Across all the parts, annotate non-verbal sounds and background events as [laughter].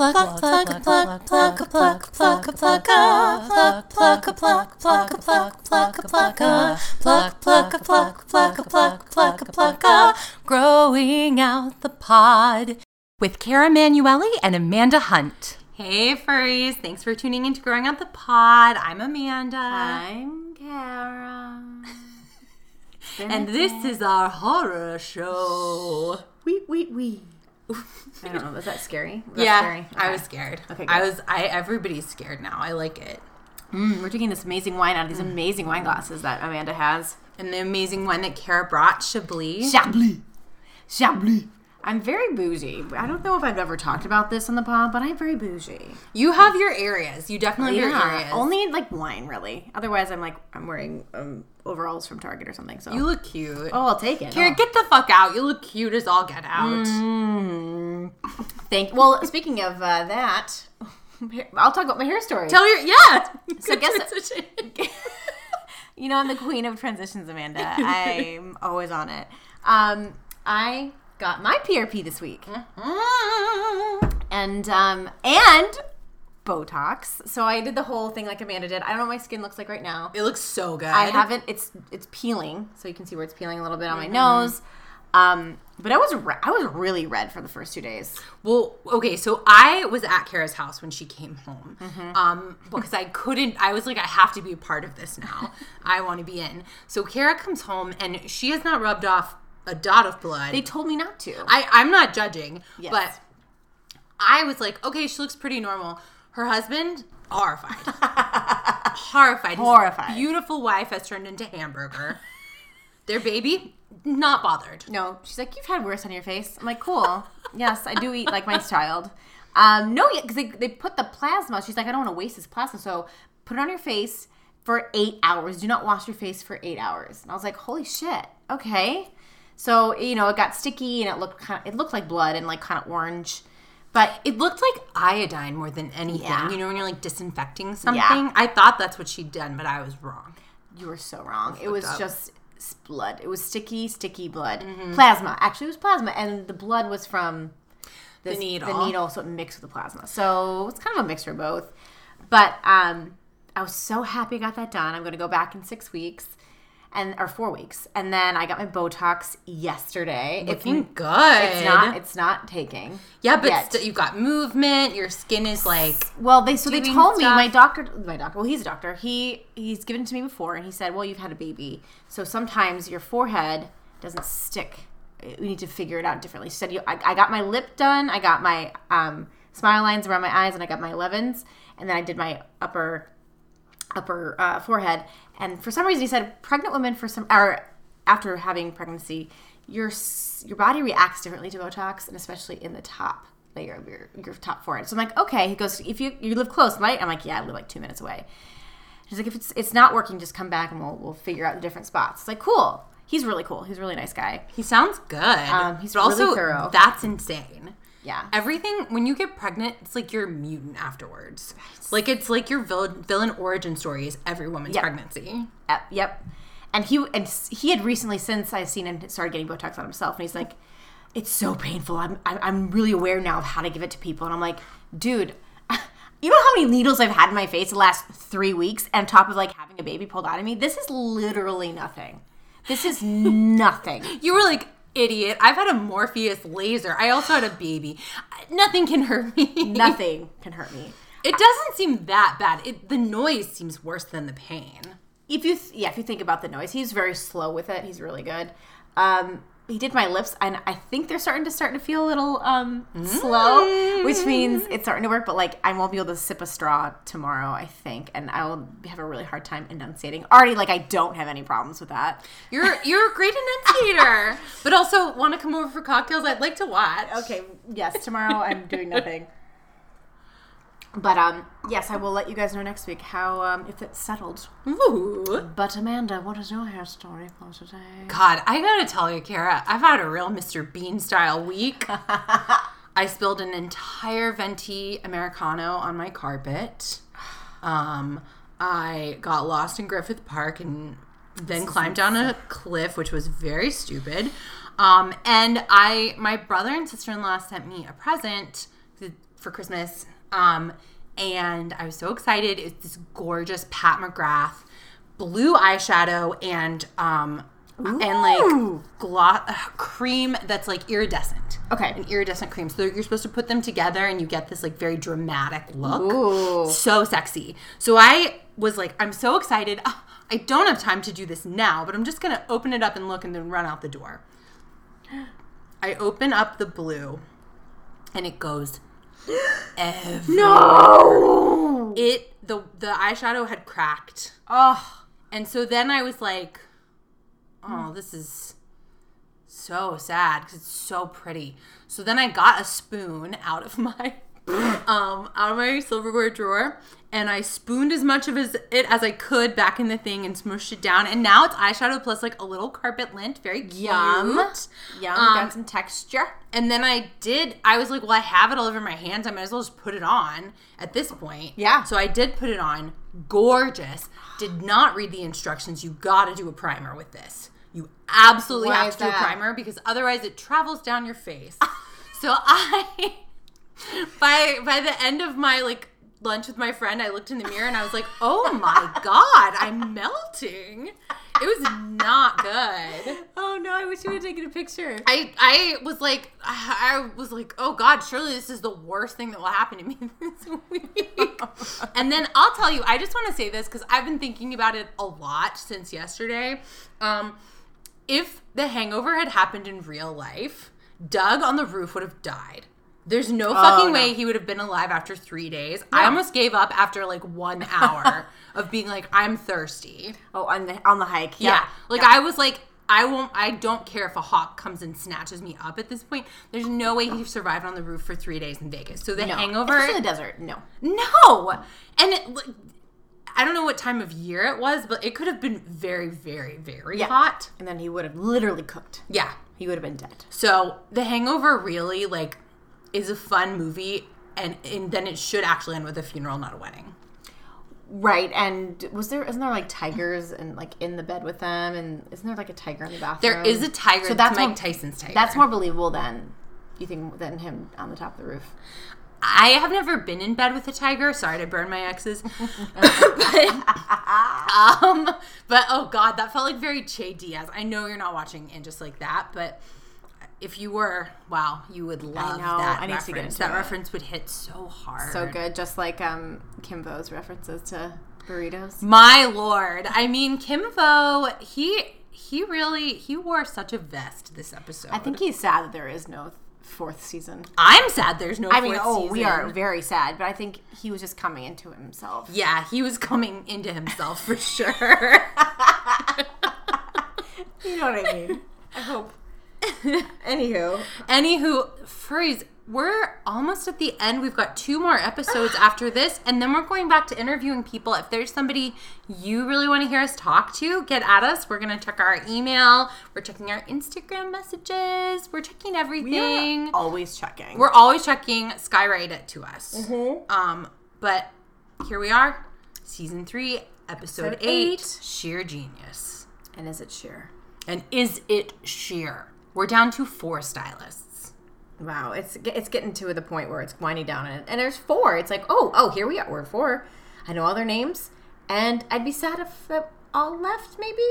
pluck, pluck, a pluck, pluck, a pluck, pluck, a pluck, pluck, pluck, pluck a pluck, pluck, a pluck, pluck, a pluck, a pluck, pluck, pluck, a pluck, pluck, a pluck, pluck, a pluck a pluck growing out the pod with Cara Manuelli and Amanda Hunt. Hey furries, thanks for tuning in to Growing Out the Pod. I'm Amanda. I'm Cara. and this is our horror show. Wee wee wee. I don't know. Was that scary? Was that yeah, scary? I was scared. Okay, I was. I everybody's scared now. I like it. Mm, we're drinking this amazing wine out of these amazing wine glasses that Amanda has. And the amazing one that Kara brought, Chablis. Chablis. Chablis. I'm very bougie. I don't know if I've ever talked about this on the pod, but I'm very bougie. You have your areas. You definitely have your areas. only like wine, really. Otherwise, I'm like I'm wearing um, overalls from Target or something. So you look cute. oh, I'll take it. Kara, Oh. get the fuck out. You look cute as all get out. Mm. Thank. You. Well, speaking of uh, that, [laughs] I'll talk about my hair story. Tell your yeah. [laughs] So Good guess- [laughs] you know, I'm the queen of transitions, Amanda. I'm always on it. Um, I got my PRP this week, and um, and Botox. So I did the whole thing like Amanda did. I don't know what my skin looks like right now. It looks so good. I haven't. It's it's peeling, so you can see where it's peeling a little bit on my nose. Um, but I was re- I was really red for the first two days. Well, okay, so I was at Kara's house when she came home. Mm-hmm. Um, because I couldn't I was like, I have to be a part of this now. [laughs] I want to be in. So Kara comes home and she has not rubbed off a dot of blood. They told me not to. I, I'm not judging, Yes. but I was like, okay, she looks pretty normal. Her husband, horrified. [laughs] horrified. His Horrified. beautiful wife has turned into hamburger. Their baby, not bothered. No, she's like, you've had worse on your face. I'm like, cool. yes, I do eat like my child. Um, no, because they, they put the plasma. She's like, I don't want to waste this plasma, so put it on your face for eight hours. Do not wash your face for eight hours. And I was like, holy shit. Okay. So you know, it got sticky and it looked kind of, it looked like blood and like kind of orange, but It looked like iodine more than anything. Yeah. You know, when you're like disinfecting something. Yeah. I thought that's what she'd done, but I was wrong. you were so wrong. It was up. just blood. It was sticky, sticky blood. Mm-hmm. Plasma. Actually, it was plasma, and the blood was from this- needle. The needle, so it mixed with the plasma. So it's kind of a mixture of both. But um, I was so happy I got that done. I'm going to go back in six weeks, and or four weeks, and then I got my Botox yesterday. Looking good. It's not. It's not taking. yeah, but st- you've got movement. Your skin is like. Well, they so they told me my doctor, my doctor. Well, he's a doctor. He he's given it to me before, and he said, "Well, you've had a baby, so sometimes your forehead doesn't stick. We need to figure it out differently." She said, you, I, "I got my lip done. I got my um, smile lines around my eyes, and I got my 11s, and then I did my upper upper uh, forehead. And for some reason, he said pregnant women for some or after having pregnancy, your your body reacts differently to Botox, and especially in the top layer of your your top forehead. So I'm like, okay. He goes, if you you live close, right? I'm like, yeah, I live like two minutes away. He's like, if it's it's not working, just come back and we'll we'll figure out the different spots. It's like, cool. He's really cool. He's a really nice guy. He sounds good. Um, he's but also, thorough. that's insane. Yeah. Everything when you get pregnant, it's like you're a mutant afterwards. Like it's like your villain, villain origin story is every woman's Yep. pregnancy. Yep. Yep. And he and he had recently, since I've seen him, started getting Botox on himself, and he's like, "It's so painful. I'm I'm, I'm really aware now of how to give it to people." And I'm like, "Dude." [laughs] You know how many needles I've had in my face the last three weeks, and top of like having a baby pulled out of me? This is literally nothing. This is [laughs] nothing. You were like, idiot. I've had a Morpheus laser. I also had a baby. Nothing can hurt me. Nothing can hurt me. It doesn't seem that bad. It, the noise seems worse than the pain. if you th- yeah if you think about the noise he's very slow with it he's really good um he did my lips and i think they're starting to start to feel a little um slow which means it's starting to work but like i won't be able to sip a straw tomorrow i think and i will have a really hard time enunciating. Already like i don't have any problems with that. You're you're a great enunciator, [laughs] but also want to come over for cocktails. I'd like to watch. okay yes tomorrow i'm doing nothing but um yes i will let you guys know next week how um if it's settled Ooh. but amanda what is your hair story for today God, I gotta tell you, Kara, I've had a real Mr. Bean style week. [laughs] I spilled an entire venti americano on my carpet. Um, I got lost in Griffith Park and then climbed down a cliff, which was very stupid. Um, and I, my brother and sister in law sent me a present for Christmas. Um, and I was so excited. It's this gorgeous Pat McGrath blue eyeshadow and um and like gloss uh, cream that's like iridescent. Okay. An iridescent cream. So you're supposed to put them together and you get this like very dramatic look. Ooh. So sexy. So I was like, I'm so excited. Ah, I don't have time to do this now, but I'm just gonna open it up and look and then run out the door. [gasps] I open up the blue and it goes everywhere. No. It the the eyeshadow had cracked. Oh. And so then I was like, oh, this is so sad because it's so pretty. So then I got a spoon out of [laughs] my um out of my silverware drawer and I spooned as much of as it as I could back in the thing and smushed it down. And now it's eyeshadow plus like a little carpet lint, very cute. Yum. Yum. Um, got some texture. And then I did, I was like, well, I have it all over my hands. I might as well just put it on at this point. Yeah. So I did put it on. Gorgeous. Did not read the instructions. You got to do a primer with this. You absolutely Why have to do a primer because otherwise it travels down your face. [laughs] so I, by by the end of my like lunch with my friend, I looked in the mirror and I was like, oh my god, I'm melting. It was not good. Oh no! I wish you would have taken a picture. I I was like I I was like, oh God, surely this is the worst thing that will happen to me [laughs] this week. and then I'll tell you, I just want to say this because I've been thinking about it a lot since yesterday. Um, if the hangover had happened in real life, Doug on the roof would have died. There's no oh, fucking no. way he would have been alive after three days. I almost gave up after like one [laughs] hour of being like, I'm thirsty. Oh, on the on the hike. Yeah. Yeah. Like Yeah. I was like, I won't I don't care if a hawk comes and snatches me up at this point. There's no way he survived on the roof for three days in Vegas. So the No. hangover Especially in the desert. No. No. And it, I don't know what time of year it was, but it could have been very, very, very Yeah. hot. And then he would have literally cooked. Yeah. He would have been dead. So the hangover really like is a fun movie and, and then it should actually end with a funeral, not a wedding. Right. And was there isn't there like tigers and like in the bed with them and isn't there like a tiger in the bathroom? There is a tiger. So that's Mike more- Tyson's tiger. That's more believable than you think than him on the top of the roof. I have never been in bed with a tiger. Sorry to burn my exes. [laughs] [laughs] but, um, but oh god, that felt like very Che Diaz. I know you're not watching and just like that, but if you were, wow, you would love know. that I need reference. to get into that it. reference would hit so hard. So good, just like um Kim Vo's references to burritos. My lord. I mean, Kim Vo, he he really he wore such a vest this episode. I think he's sad that there is no fourth season. I'm sad there's no I mean, fourth oh, we are very sad, but I think he was just coming into himself. Yeah, he was coming into himself for sure. [laughs] You know what I mean? [laughs] I hope. [laughs] Anywho, Anywho, furries, we're almost at the end. We've got two more episodes [sighs] after this, and then we're going back to interviewing people. If there's somebody you really want to hear us talk to, get at us. We're going to check our email. We're checking our Instagram messages. We're checking everything. we're always checking. We're always checking. Skywrite it to us. Um, but here we are, season three, episode, Episode eight, eight. Shear Genius. and is it sheer? And is it sheer? We're down to four stylists. Wow, it's it's getting to the point where it's winding down, and, and there's four. It's like, oh, oh, here we are. We're four. I know all their names, and I'd be sad if they all left. Maybe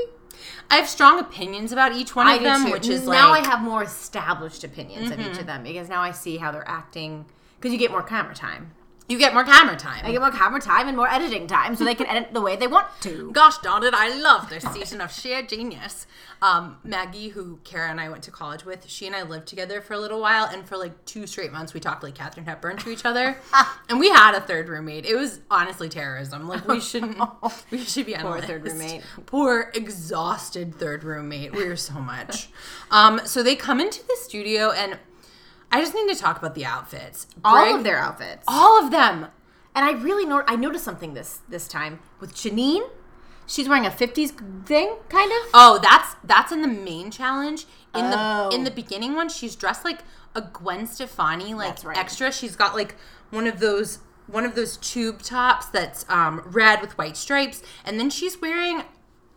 I have strong opinions about each one of them, which is now like I have more established opinions of each mm-hmm. of them because now I see how they're acting. Because you get more camera time. You get more camera time. I get more camera time and more editing time, so they can edit the way they want to. Gosh darn it, I love this season of Shear Genius. Um, Maggie, who Kara and I went to college with, she and I lived together for a little while, and for like two straight months, we talked like Katharine Hepburn to each other. [laughs] and we had a third roommate. It was honestly terrorism. Like we [laughs] shouldn't, we should be Poor analyzed. third roommate. Poor exhausted third roommate. We were so much. [laughs] Um, so they come into the studio, and I just need to talk about the outfits. All Brig- of their outfits. all of them. And I really know I noticed something this this time with Janine. She's wearing a '50s thing, kind of. Oh, that's that's in the main challenge. In Oh. the in the beginning one, she's dressed like a Gwen Stefani like right. extra. She's got like one of those one of those tube tops that's um, red with white stripes, and then she's wearing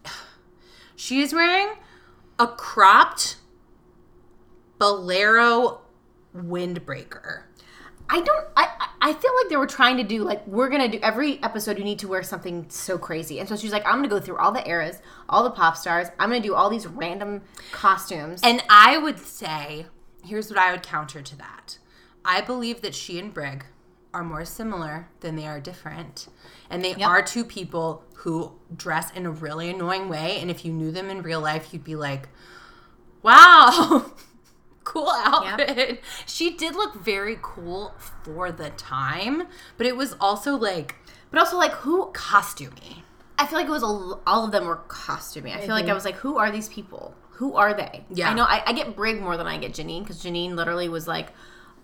[sighs] she is wearing a cropped bolero windbreaker. I don't. I I- feel like they were trying to do like we're gonna do every episode. You need to wear something so crazy, and so she's like, I'm gonna go through all the eras, all the pop stars. I'm gonna do all these random costumes. And I would say, here's what I would counter to that. I believe that she and Brig are more similar than they are different. And they are two people who dress in a really annoying way. And if you knew them in real life, you'd be like, wow, [laughs] cool [laughs] outfit. She did look very cool for the time, but it was also like but also like who? costumey. I feel like it was a, all of them were costuming. I feel like I mm-hmm. was like, who are these people? Who are they? Yeah. I know. I, I get Brig more than I get Janine because Janine literally was like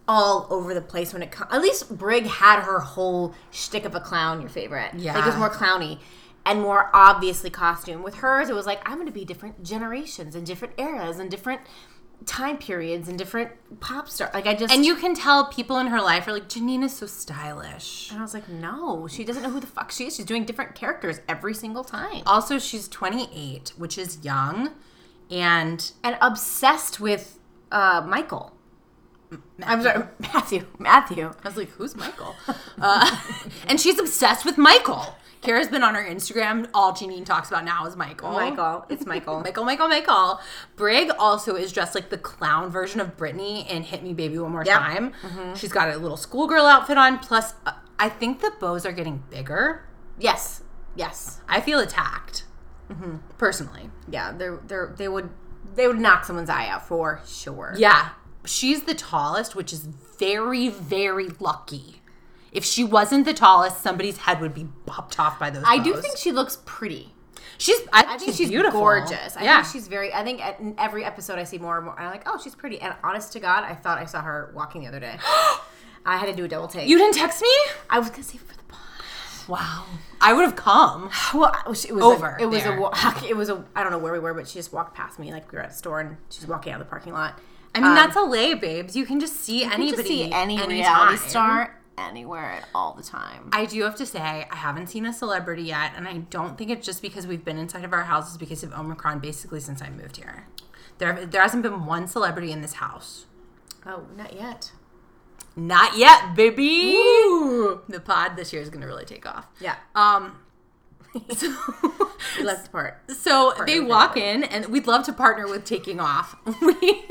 all over the place when it comes. At least Brig had her whole shtick of a clown. Your favorite? like it was more clowny and more obviously costume. With hers, it was like I'm going to be different generations and different eras and different time periods and different pop stars. Like I just And you can tell people in her life are like, Janine is so stylish. And I was like, no, she doesn't know who the fuck she is. She's doing different characters every single time. Also, she's 28, which is young. And and obsessed with uh, Michael. I'm sorry, Matthew. Matthew. I was like, who's Michael? uh, [laughs] and she's obsessed with Michael. Kara's been on her Instagram. All Janine talks about now is Michael. Michael. It's Michael. [laughs] Michael, Michael, Michael. Brig also is dressed like the clown version of Britney in Hit Me Baby One More Yep. Time. She's got a little schoolgirl outfit on. Plus, uh, I think the bows are getting bigger. Yes. Yes. I feel attacked. Personally. Yeah. They're they're they would they would knock someone's eye out for sure. Yeah. She's the tallest, which is very, very lucky. If she wasn't the tallest, somebody's head would be popped off by those. I do bows. think she looks pretty. she's. I, I think she's, beautiful. gorgeous. I yeah, think she's very. I think at, in every episode I see more and more. I'm like, oh, she's pretty. And honest to God, I thought I saw her walking the other day. [gasps] I had to do a double take. you didn't text me. I was gonna save it for the pod. Wow, I would have come. [sighs] Well, it was, Over A, it was there. a walk. [laughs] It was a. I don't know where we were, but she just walked past me like we were at a store, and she's walking out of the parking lot. I mean, Um, that's LA, babes. You can just see You can anybody, just see any anytime. reality star anywhere at all the time. I do have to say, I haven't seen a celebrity yet, and I don't think it's just because we've been inside of our houses because of Omicron basically since I moved here. There, there hasn't been one celebrity in this house. oh, not yet. Not yet, baby. The pod this year is going to really take off. Yeah, Um, [laughs] so, we left the part. so they walk in, and we'd love to partner with taking off. [laughs] We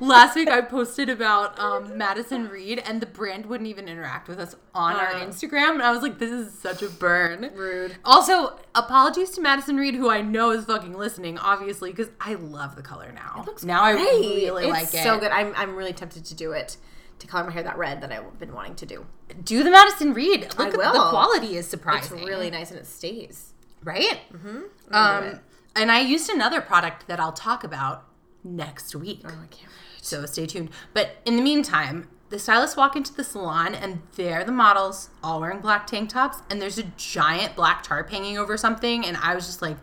last week I posted about um, Madison Reed, and the brand wouldn't even interact with us on our. Instagram, and I was like, "This is such a burn." Rude. Also, apologies to Madison Reed, who I know is fucking listening, obviously, because I love the color now. now I really it's like it. so good. I'm I'm really tempted to do it to color my hair that red that I've been wanting to do. Do the Madison Reed. Look, I at the quality is surprising. It's really nice and it stays. right? do Um, it. and I used another product that I'll talk about next week. Oh, I can't wait. So stay tuned. But in the meantime, the stylists walk into the salon and they're the models, all wearing black tank tops, and there's a giant black tarp hanging over something. And I was just like,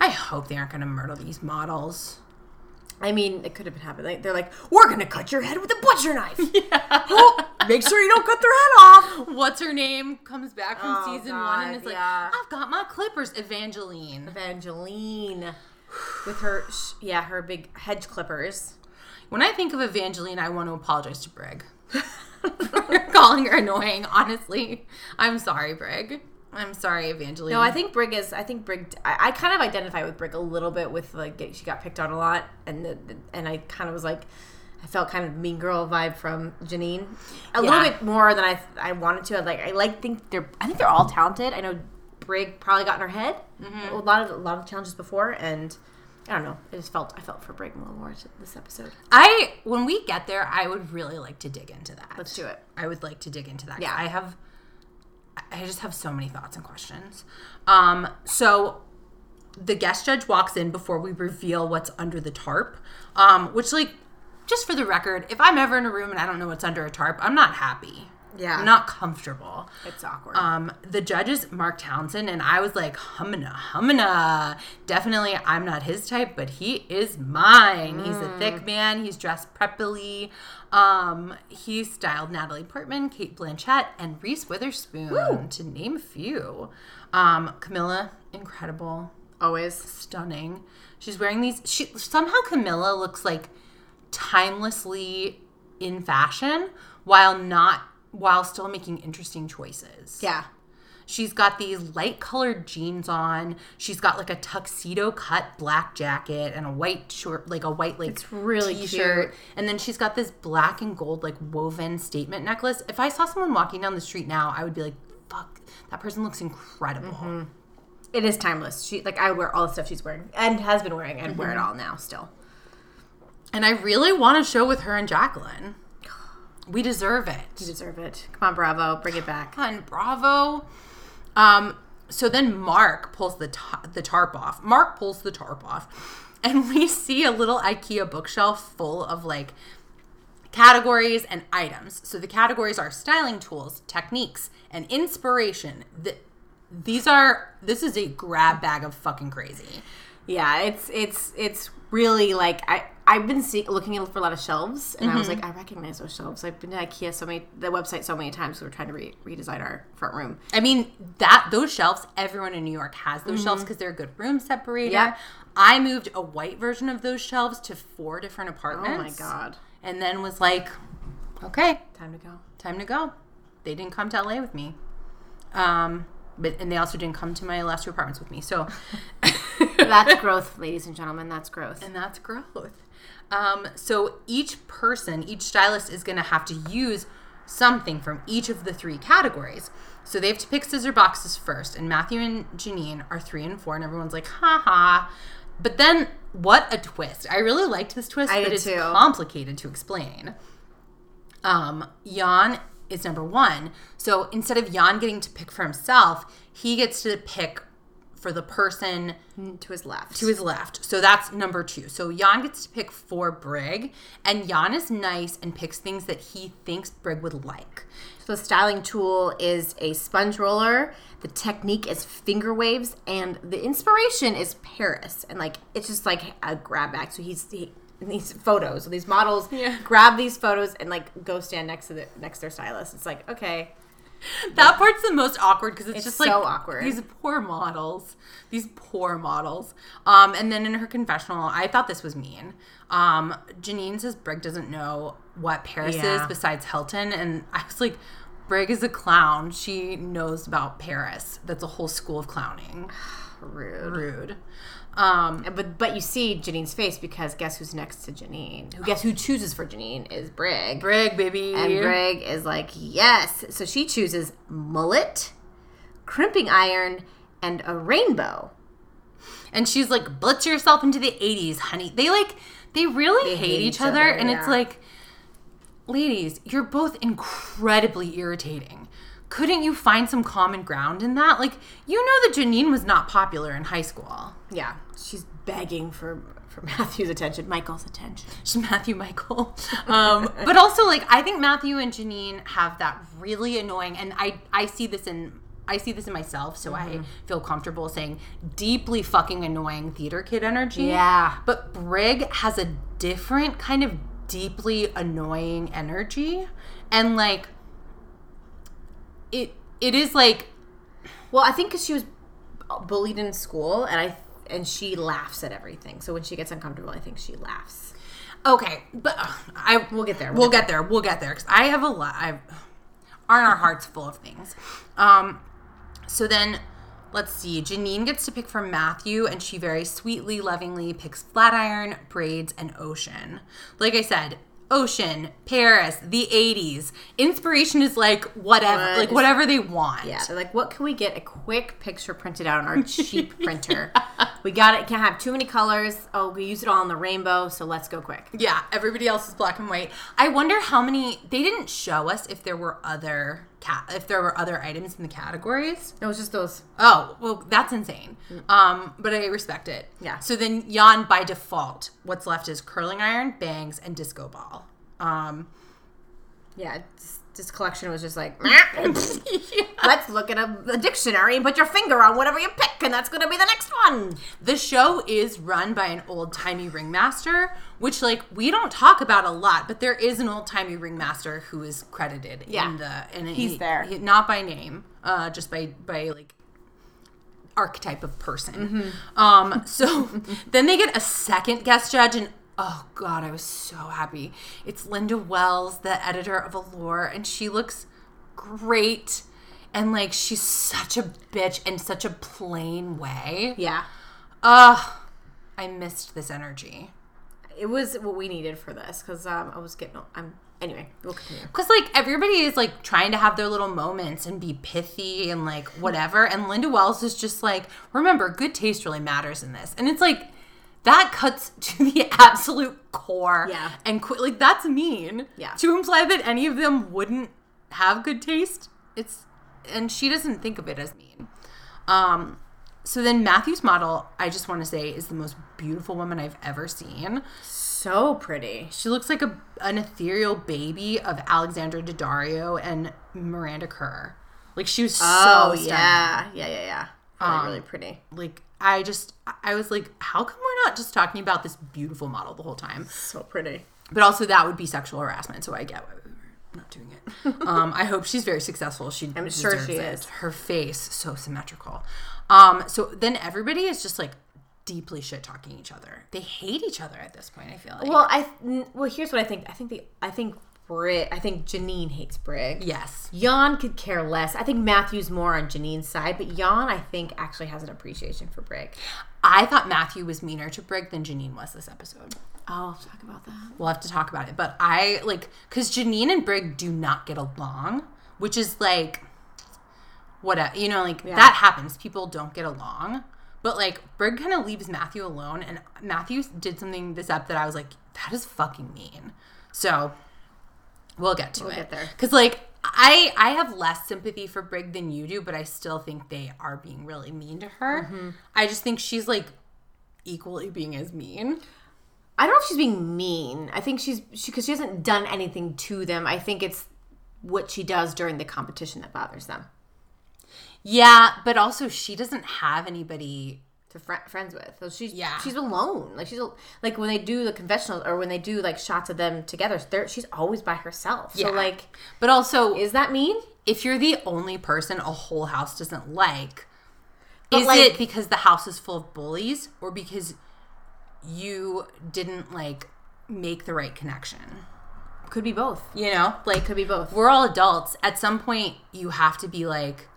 I hope they aren't going to murder these models. I mean, it could have been happening. They're like, we're gonna cut your head with a butcher knife. [laughs] Oh, make sure you don't cut their head off. What's her name? Comes back from Oh, season one and God, is like, yeah. I've got my clippers, Evangeline. Evangeline, with her, sh- yeah, her big hedge clippers. When I think of Evangeline, I want to apologize to Brig for [laughs] calling her annoying. Honestly, I'm sorry, Brig. I'm sorry, Evangeline. No, I think Brig is. I think Brig. I, I kind of identify with Brig a little bit with like she got picked on a lot, and the, and I kind of was like, I felt kind of mean girl vibe from Janine, a little bit more than I I wanted to. I like I like think they're. I think they're all talented. I know Brig probably got in her head Mm-hmm. a lot of a lot of challenges before, and I don't know. I just felt I felt for Brig a little more this episode. I when we get there, I would really like to dig into that. Let's do it. I would like to dig into that. Yeah. I have. I just have so many thoughts and questions. Um, so the guest judge walks in before we reveal what's under the tarp. Um, which like, just for the record, if I'm ever in a room and I don't know what's under a tarp, I'm not happy. Yeah. Not comfortable. It's awkward. Um, the judge is Mark Townsend, and I was like, humana, humana. Definitely, I'm not his type, but he is mine. He's a thick man. He's dressed preppily. Um, he styled Natalie Portman, Cate Blanchett, and Reese Witherspoon, to name a few. Um, Camilla, incredible, Always. stunning. She's wearing these. She somehow Camilla looks like timelessly in fashion while not while still making interesting choices. Yeah. She's got these light colored jeans on. She's got like a tuxedo cut black jacket and a white short, like a white like It's really t-shirt. cute. And then she's got this black and gold like woven statement necklace. If I saw someone walking down the street now, I would be like, "Fuck, that person looks incredible." Mm-hmm. It is timeless. She like I would wear all the stuff she's wearing and has been wearing and wear it all now still. And I really want to show with her and Jacqueline. We deserve it. You deserve it. Come on, Bravo, bring it back. Come on Bravo. Um, so then Mark pulls the ta- the tarp off. Mark pulls the tarp off, and we see a little IKEA bookshelf full of like categories and items. So the categories are styling tools, techniques, and inspiration. The, these are this is a grab bag of fucking crazy. Yeah, it's it's it's really like I I've been see, looking for a lot of shelves, and I was Mm-hmm. like, I recognize those shelves. I've been to IKEA so many the website so many times. So we're trying to re- redesign our front room. I mean that those shelves, everyone in New York has those shelves because they're a good room separator. Yeah. I moved a white version of those shelves to four different apartments. Oh my god, and then was like, okay, time to go. time to go. They didn't come to LA with me. Um, but and they also didn't come to my last two apartments with me. So [laughs] That's growth, ladies and gentlemen. That's growth. and that's growth. Um, so each person, each stylist is going to have to use something from each of the three categories. So they have to pick scissor boxes first, and Matthew and Janine are three and four, and everyone's like, ha ha. But then, what a twist! I really liked this twist, I but it's too. complicated to explain. Um, Jan is number one. So instead of Jan getting to pick for himself, he gets to pick for the person mm, To his left. to his left. So that's number two. So Jan gets to pick for Brig, and Jan is nice and picks things that he thinks Brig would like. So the styling tool is a sponge roller. The technique is finger waves, and the inspiration is Paris. And like it's just like a grab bag. So he's he, these photos. So these models Yeah. grab these photos and like go stand next to the next to their stylist. It's like okay, [laughs] That part's the most awkward because it's, It's just so like awkward. These poor models, these poor models. Um, and then in her confessional, I thought this was mean. Um, Janine says Brig doesn't know what Paris Yeah. is besides Hilton, and I was like, Brig is a clown. She knows about Paris. That's a whole school of clowning. [sighs] rude. Rude. Um, But but you see Janine's face because guess who's next to Janine? Who guess who chooses for Janine is Brig. Brig, baby. And Brig is like, yes. So she chooses mullet, crimping iron, and a rainbow. And she's like, blitz yourself into the 80s, honey. They like, they really hate, each, other. and it's like, ladies, you're both incredibly irritating. Couldn't you find some common ground in that? Like, you know that Janine was not popular in high school. Yeah, she's begging for for Matthew's attention, Michael's attention. [laughs] She's Matthew Michael. Um, but also, like, I think Matthew and Janine have that really annoying, and I, I see this in. I see this in myself, so I feel comfortable saying deeply fucking annoying theater kid energy. Yeah. But Brig has a different kind of deeply annoying energy. And like it it is like Well, I think because she was bullied in school, and I and she laughs at everything. So when she gets uncomfortable, I think she laughs. okay, but uh, I We'll get there. We'll, get, there. We'll get there cuz I have a lot I aren't our hearts full of things. Um so then let's see. Janine gets to pick from Matthew and she very sweetly lovingly picks Flatiron, Braids and Ocean. Like I said, Ocean, Paris, the 80s. Inspiration is like whatever, What like whatever they want. Yeah, they're like, what can we get a quick picture printed out on our [laughs] cheap printer? We got it. Can't have too many colors. Oh, we use it all in the rainbow, so let's go quick. Yeah, everybody else is black and white. I wonder how many they didn't show us if there were other cat if there were other items in the categories. It was just those. Oh, well, that's insane. Um, but I respect it. Yeah. So then Jan by default, what's left is curling iron, bangs, and disco ball. Um, Yeah, this collection was just like, [laughs] let's look at a, a dictionary and put your finger on whatever you pick, and that's going to be the next one. the show is run by an old timey ringmaster, which like we don't talk about a lot, but there is an old timey ringmaster who is credited Yeah. in the and He's he- there. he- not by name, uh, just by by like archetype of person. Hmm. Um, so [laughs] then they get a second guest judge, and oh god, I was so happy. It's Linda Wells, the editor of Allure, and she looks great. And like she's such a bitch in such a plain way. Yeah. Ugh. I missed this energy. It was what we needed for this because um, I was getting. I'm anyway. We'll continue. Because like everybody is like trying to have their little moments and be pithy and like whatever, and Linda Wells is just like, remember, good taste really matters in this, and it's like that cuts [laughs] to the absolute core. Yeah. and qu- like that's mean. Yeah. to imply that any of them wouldn't have good taste, it's and she doesn't think of it as mean. Um. So then Matthew's model, I just want to say, is the most beautiful woman I've ever seen. So pretty. She looks like a an ethereal baby of Alexandra Daddario and Miranda Kerr. Like she was so Oh stunning. yeah, yeah, yeah, yeah. Really, Um, really pretty. Like I just I was like, how come we're not just talking about this beautiful model the whole time? So pretty. But also that would be sexual harassment, so I get why we're not doing it. [laughs] um, I hope she's very successful. She I'm sure she it. is. Her face so symmetrical. Um, so then everybody is just like deeply shit talking each other. They hate each other at this point. I feel like. Well, I well here's what I think. I think the I think Brig. I think Janine hates Brig. yes. Jan could care less. I think Matthew's more on Janine's side, but Jan, I think, actually has an appreciation for Brig. I thought Matthew was meaner to Brig than Janine was this episode. I'll talk about that. We'll have to talk about it. But I like because Janine and Brig do not get along, which is like what a, you know, like that happens. People don't get along. But like Brig kind of leaves Matthew alone, and Matthew did something this up that I was like, that is fucking mean. So we'll get to We'll it. get there. Because like I I have less sympathy for Brig than you do, but I still think they are being really mean to her. Mm-hmm. I just think she's like equally being as mean. I don't know if she's being mean. I think she's she because she hasn't done anything to them. I think it's what she does during the competition that bothers them. Yeah, but also she doesn't have anybody. To fr- friends with, so she's Yeah. she's alone. Like she's like when they do the confessionals or when they do like shots of them together, they're, she's always by herself. Yeah. So like, But also, is that mean? if you're the only person a whole house doesn't like, But, is like- it because the house is full of bullies or because you didn't like make the right connection? Could be both. You know, like Could be both. we're all adults. At some point, you have to be like,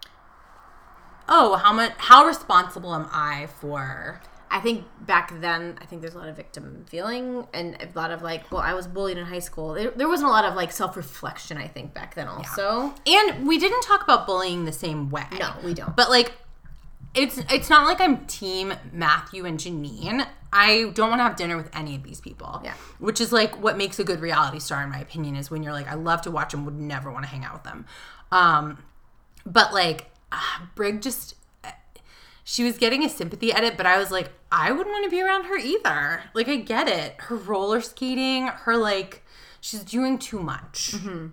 oh, how much? How responsible am I for? I think back then, I think there's a lot of victim feeling and a lot of like, well, I was bullied in high school. There, there wasn't a lot of like self reflection, I think, back then also. And we didn't talk about bullying the same way. No, we don't. But like, it's it's not like I'm team Matthew and Janine. I don't want to have dinner with any of these people. Yeah. Which is like what makes a good reality star, in my opinion, is when you're like, I love to watch them, would never want to hang out with them. Um, but like, ah, Brig just. Eh, she was getting a sympathy edit, but I was like, I wouldn't want to be around her either. Like, I get it. Her roller skating, her like, she's doing too much. Mm-hmm.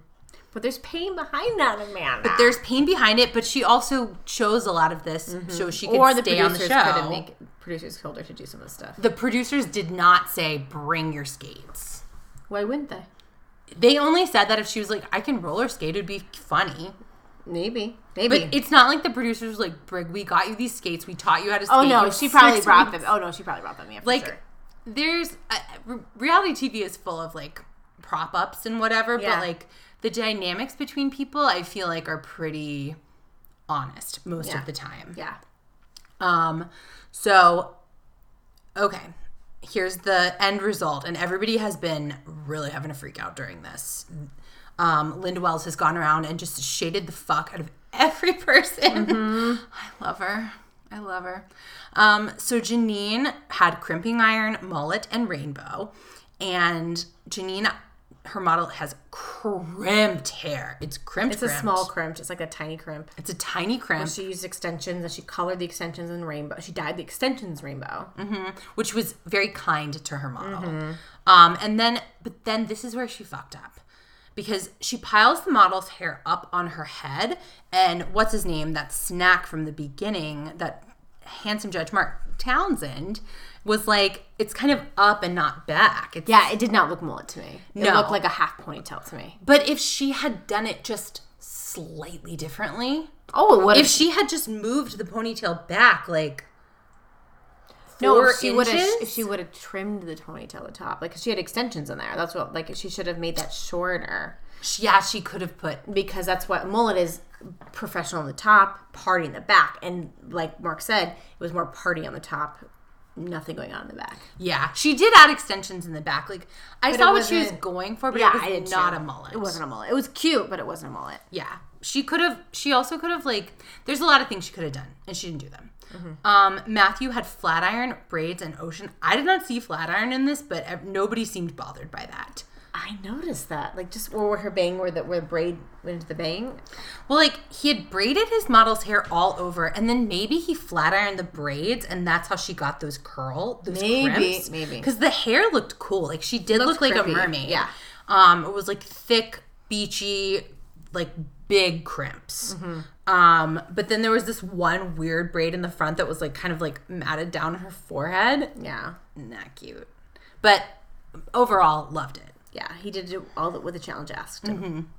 But there's pain behind that, Amanda. But there's pain behind it, but she also chose a lot of this mm-hmm. so she could or the stay on the producers show. couldn't make producers told her to do some of the stuff. the producers did not say bring your skates. Why wouldn't they? They only said that if she was like, I can roller skate, it'd be funny. Maybe, maybe. But it's not like the producers like, Brig, we got you these skates. We taught you how to skate. oh no, she probably brought weeks." them. Oh no, she probably brought them. Yeah, Like, sure. there's uh, re- reality TV is full of like prop ups and whatever, Yeah. but like the dynamics between people, I feel like are pretty honest most Yeah. of the time. yeah. Um, so okay, here's the end result, and everybody has been really having a freak out during this. Um, Linda Wells has gone around and just shaded the fuck out of every [laughs] person. I love her. I love her. Um, so Janine had crimping iron, mullet, and rainbow, and Janine, her model has crimped hair. It's crimped. It's a small crimp, It's like a tiny crimp. It's a tiny crimp. She used extensions and she colored the extensions in rainbow. She dyed the extensions rainbow. which was very kind to her model. Um, and then, but then this is where she fucked up because she piles the model's hair up on her head, and what's his name? That snack from the beginning, that handsome judge Mark Townsend, was like, it's kind of up and not back. It's, Yeah, it did not look mullet to me. It No. looked like a half ponytail to me. But if she had done it just slightly differently, Oh, would if she had just moved the ponytail back, like. No, if she would have. If she would have trimmed the ponytail at the top, like 'cause she had extensions in there. That's what. Like she should have made that shorter yeah, she could have put. because that's what mullet is. Professional on the top, party in the back, and like Mark said, it was more party on the top, nothing going on in the back. Yeah, she did add extensions in the back. Like I But saw what she was going for, but Yeah, it was not too. a mullet. It wasn't a mullet. It was cute, but it wasn't a mullet. Yeah, she could have. She also could have like. There's a lot of things she could have done, and she didn't do them. Mm-hmm. Um, Matthew had flat iron braids and ocean. I did not see flat iron in this, but nobody seemed bothered by that. I noticed that, like just where her bang, where the where the braid went into the bang. Well, like he had braided his model's hair all over, and then maybe he flat ironed the braids, and that's how she got those curl, those Maybe, crimps. maybe. because the hair looked cool. Like she did look like a mermaid. yeah. Um, it was like thick, beachy, like big crimps. Mm-hmm. Um, but then there was this one weird braid in the front that was like kind of like matted down her forehead. Yeah, Not cute, but overall loved it. yeah. He did it all that what the challenge asked. him.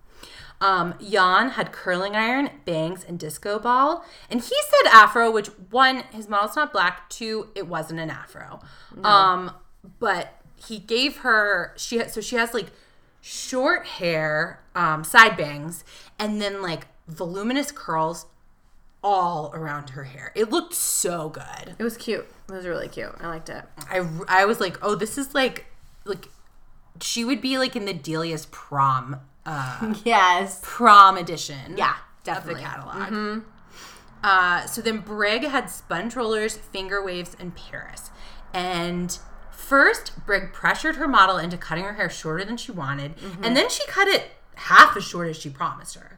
Um, Jan had curling iron, bangs, and disco ball. And he said afro, which one, his model's not black. Two, it wasn't an afro. Um, but he gave her she had so she has like short hair, um, side bangs, and then like voluminous curls all around her hair. It looked so good. It was cute. It was really cute. I liked it. I I was like, oh, this is like like she would be like in the Delia's prom uh [laughs] Yes. prom edition. Yeah, of definitely. the catalog. Uh, so then Brig had sponge rollers, finger waves, and Paris. And first, Brig pressured her model into cutting her hair shorter than she wanted, and then she cut it half as short as she promised her.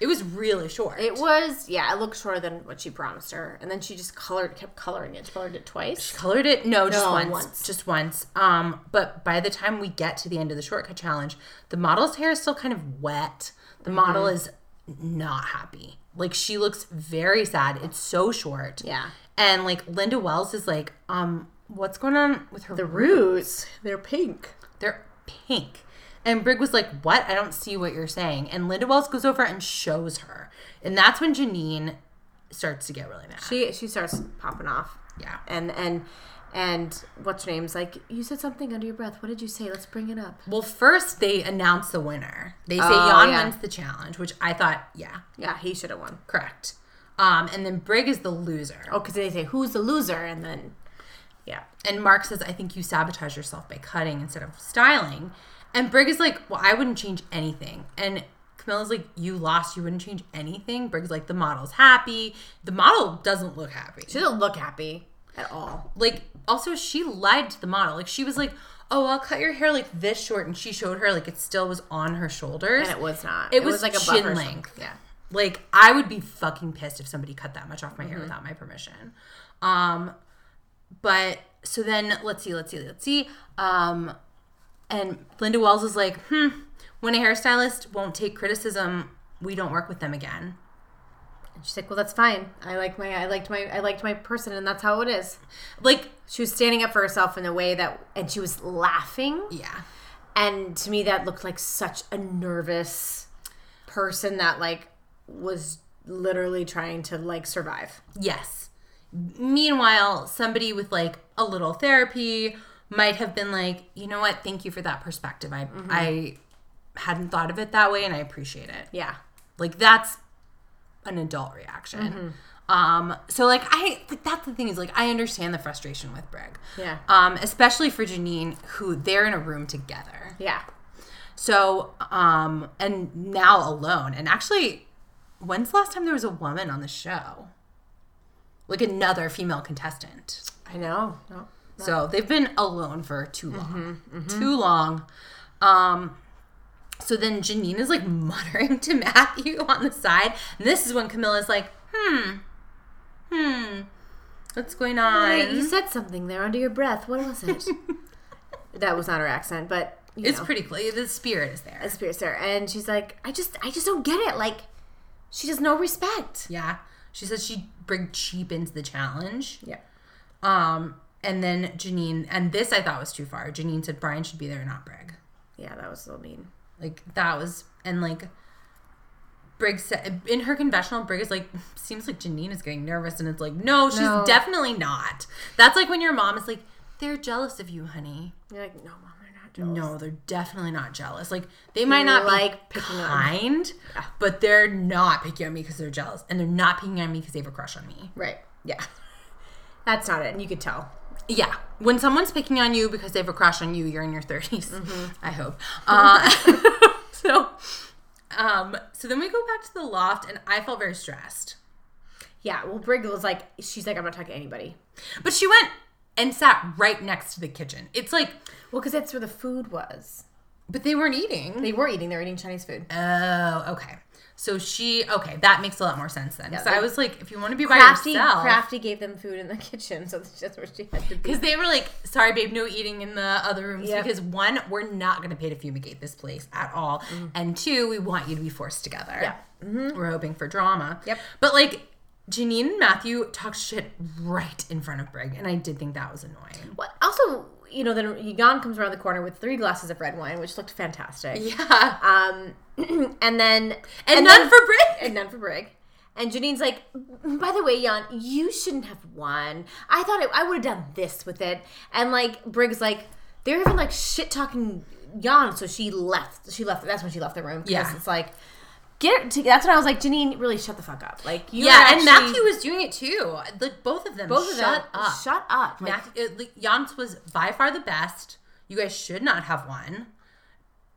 It was really short. It was yeah. It looked shorter than what she promised her, and then she just colored, kept coloring it. She colored it twice. She colored it no just No, once, once. just once um but by the time we get to the end of the shortcut challenge the model's hair is still kind of wet the Mm-hmm. model is not happy like she looks very sad it's so short Yeah. and like linda wells is like um what's going on with her The roots, they're pink. they're pink and brig was like what i don't see what you're saying and linda wells goes over and shows her and that's when janine starts to get really mad She she starts popping off. yeah and and and what's her name's like you said something under your breath what did you say let's bring it up Well, first they announce the winner. They say Oh, Jan yeah. wins the challenge, which I thought, yeah, yeah he should have won correct. Um, and then Brig is the loser. oh because they say who's the loser and then yeah And Mark says, I think you sabotage yourself by cutting instead of styling. And Brig is like, Well, I wouldn't change anything. And Camilla's like, You lost, you wouldn't change anything. Brig's like, The model's happy. The model doesn't look happy. she doesn't look happy at all like also she lied to the model like she was like oh i'll cut your hair like this short and she showed her like it still was on her shoulders and it was not It was like a chin length. yeah like i would be fucking pissed if somebody cut that much off my hair Mm-hmm. without my permission um but so then let's see let's see let's see um and linda wells is like hmm when a hairstylist won't take criticism we don't work with them again. And she's like well that's fine. I like my i liked my i liked my person and that's how it is. Like she was standing up for herself in a way that and she was laughing. Yeah. And to me that looked like such a nervous person that like was literally trying to like survive. Yes. Meanwhile, somebody with like a little therapy might have been like, you know what? Thank you for that perspective. I I hadn't thought of it that way, and I appreciate it. yeah Like that's an adult reaction. Um. So like I like that's the thing is like I understand the frustration with Brig. Yeah. Um. Especially for Janine, who they're in a room together. yeah So um. And now alone. And actually, when's the last time there was a woman on the show? Like another female contestant. i know no So they've been alone for too long. Too long. Um so then Janine is like [laughs] muttering to Matthew on the side. And this is when Camilla's like, hmm, hmm, what's going on? You said something there under your breath. What was it? [laughs] that was not her accent, but you it's know, pretty clear. The spirit is there. a spirit there. And she's like, I just, I just don't get it. Like, she has no respect. yeah. She says she bring cheap into the challenge. Yeah. Um, and then Janine, and this I thought was too far. Janine said Brian should be there, not Brig. Yeah, that was so mean. Like that was and like Brig said in her confessional, Brig is like, seems like Janine is getting nervous, and it's like, no, she's No. definitely not. That's like when your mom is like, they're jealous of you, honey. You're like, no, mom, they're not jealous. No, they're definitely not jealous. Like they might not like be picking on- kind, but they're not picking on me because they're jealous, and they're not picking on me because they have a crush on me. Right. Yeah. That's not it. And you could tell. Yeah, when someone's picking on you because they have a crush on you, you're in your 30s. I hope. Uh, [laughs] so, um, so then we go back to the loft, and I felt very stressed. Yeah. Well, Brig was like, she's like, I'm not talking to anybody. But she went and sat right next to the kitchen. It's like, Well, because that's where the food was. but they weren't eating. They were eating. They were eating Chinese food. Oh, okay. So she, okay, that makes a lot more sense then. so I was like, if you want to be by yourself, Crafty gave them food in the [laughs] kitchen, so that's just where she had to be. because they were like, sorry, babe, no eating in the other rooms Yeah. because one, we're not going to pay to fumigate this place at all, and two, we want you to be forced together. Mm-hmm. Yeah. we're hoping for drama. Yep. But like. Janine and Matthew talked shit right in front of Brig, and I did think that was annoying. Well, also, you know, then Jan comes around the corner with three glasses of red wine, which looked fantastic. Yeah. Um, [clears throat] and then And, none then- for Brig. and none for Brig. And Janine's like, by the way, Jan, you shouldn't have won. I thought it, I would have done this with it. And like Brig's like, they're even like shit talking Jan, so she left. She left. That's when she left the room. Yeah. it's like, get. To, that's when I was like, Janine, really shut the fuck up. Like, you yeah, are and actually- Matthew was doing it too. Like both of them. both of shut them, up. shut up. Like, Matthew, uh, like, Jan's was by far the best. You guys should not have won.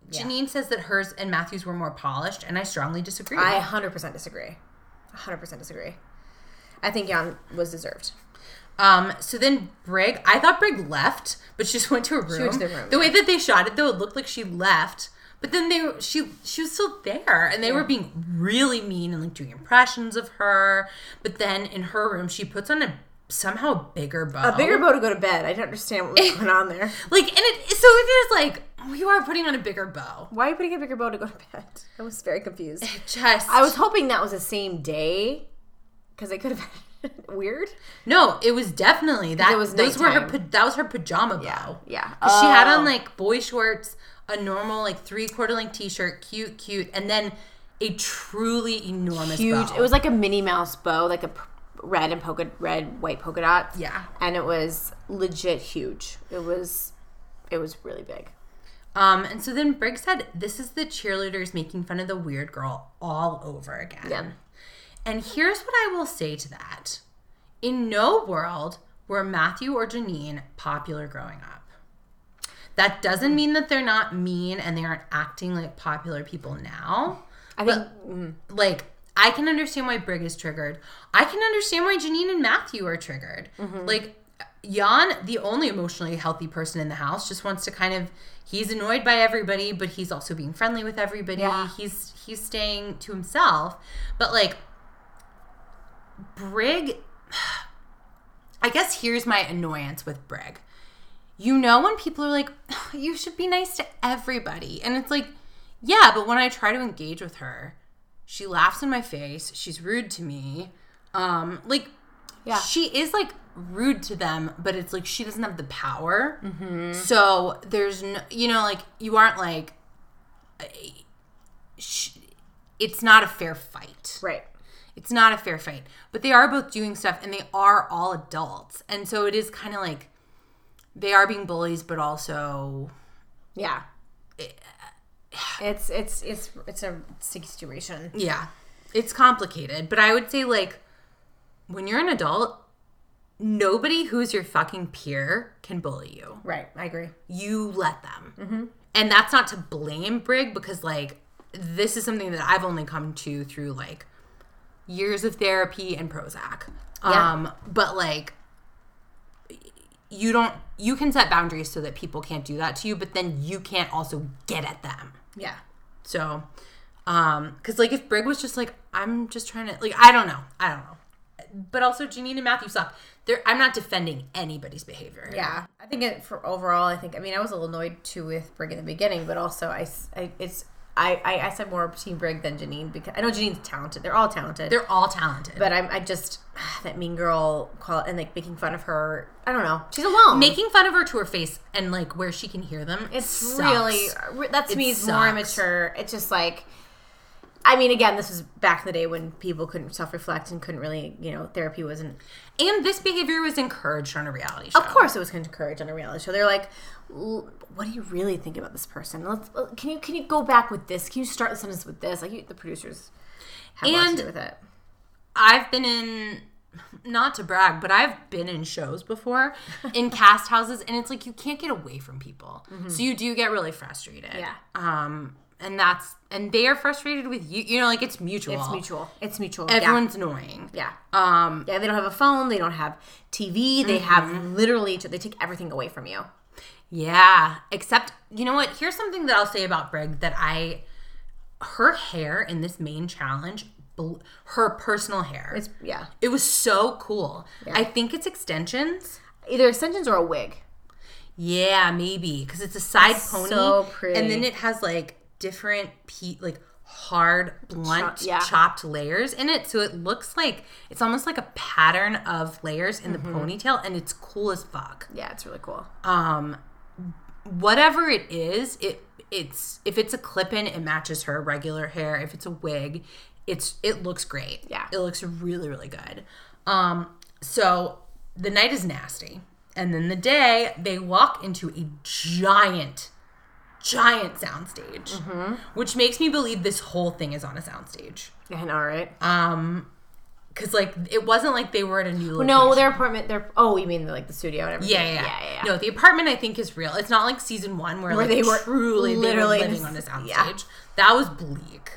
Yeah. Janine says that hers and Matthew's were more polished, and I strongly disagree. I 100% disagree. 100% disagree. I think Jan was deserved. um, so then Brig, I thought Brig left, but she just went to a room. went to the room, The way that they shot it, though, it looked like she left. But then they, she, she was still there, and they were being really mean and like doing impressions of her. But then in her room, she puts on a somehow bigger bow. A bigger bow to go to bed. I didn't understand what was [laughs] going on there. Like, and it, so it is like oh, you are putting on a bigger bow. Why are you putting a bigger bow to go to bed? I was very confused. Just I was hoping that was the same day because it could have been [laughs] weird. no, it was definitely that. it was those were her. That was her pajama bow. Yeah. 'Cause She had Oh. on like boy shorts, a normal like three quarter length t shirt, cute, cute, and then a truly enormous huge. bow. It was like a Minnie Mouse bow, like a p- red and polka red, white polka dots. Yeah. and it was legit huge. It was, it was really big. Um, and so then Briggs said, "This is the cheerleaders making fun of the weird girl all over again." Yeah. And here's what I will say to that: In no world were Matthew or Janine popular growing up. That doesn't mean that they're not mean and they aren't acting like popular people now. I think mm, Like, I can understand why Brig is triggered. I can understand why Janine and Matthew are triggered. Like, Jan, the only emotionally healthy person in the house, just wants to kind of he's annoyed by everybody, but he's also being friendly with everybody. Yeah. He's he's staying to himself. But like Brig [sighs] I guess here's my annoyance with Brig. You know when people are like, you should be nice to everybody. And it's like, yeah, but when I try to engage with her, she laughs in my face. She's rude to me. Um, like, Yeah. she is like rude to them, but it's like she doesn't have the power. So there's no, you know, like you aren't like, sh- it's not a fair fight. right. It's not a fair fight. But they are both doing stuff and they are all adults. And so it is kind of like they are being bullies, but also Yeah. It's it's it's it's a situation. Yeah. It's complicated, but I would say like when you're an adult, nobody who's your fucking peer can bully you. Right. I agree. You let them. And that's not to blame Brig because like this is something that I've only come to through like years of therapy and Prozac. Yeah. Um but like you don't you can set boundaries so that people can't do that to you, but then you can't also get at them. Yeah. So, um, because like if Brig was just like, I'm just trying to like, I don't know, I don't know, but also Janine and Matthew suck. They're, I'm not defending anybody's behavior. Yeah, I think it, for overall, I think I mean I was a little annoyed too with Brig in the beginning, but also I, I it's I, I I said more Team Brig than Janine because I know Janine's talented. They're all talented, they're all talented. but I'm I just [sighs] that mean girl call and like making fun of her. I don't know. She's alone. making fun of her to her face and like where she can hear them. it's sucks. really that to me It is more immature. It's just like. I mean, again, this was back in the day when people couldn't self-reflect and couldn't really, you know, therapy wasn't. And this behavior was encouraged on a reality show. Of course, it was encouraged on a reality show. They're like, "L- "What do you really think about this person? Let's, uh, can you can you go back with this? Can you start the sentence with this?" Like you, the producers have And- to do with it. I've been in not to brag, but I've been in shows before [laughs] in cast houses and it's like you can't get away from people. So you do get really frustrated. Yeah. Um and that's and they are frustrated with you. You know, like it's mutual. It's mutual. It's mutual. Everyone's annoying. yeah. Um yeah. Yeah, they don't have a phone. They don't have TV. They have literally. They take everything away from you. Yeah, except you know what? Here's something that I'll say about Brig that I her hair in this main challenge, her personal hair. It's yeah. it was so cool. I think it's extensions. Either extensions or a wig. Yeah, maybe because it's a side pony, so pretty. and then it has like different pe- like hard blunt yeah. chopped layers in it, so it looks like it's almost like a pattern of layers in Mm-hmm. the ponytail, and it's cool as fuck. Yeah, it's really cool. Um, whatever it is, it it's if it's a clip in, it matches her regular hair. If it's a wig, it's it looks great. Yeah. it looks really really good. Um, so the night is nasty, and then the day they walk into a giant, giant soundstage, Mm-hmm. which makes me believe this whole thing is on a soundstage. I know, right? Um, because like it wasn't like they were at a new location. no, their apartment. Their oh, you mean like the studio and everything? Yeah, yeah, yeah, yeah. yeah. No, the apartment I think is real. It's not like season one where, like, they were truly literally were living on a this- soundstage. yeah. That was bleak.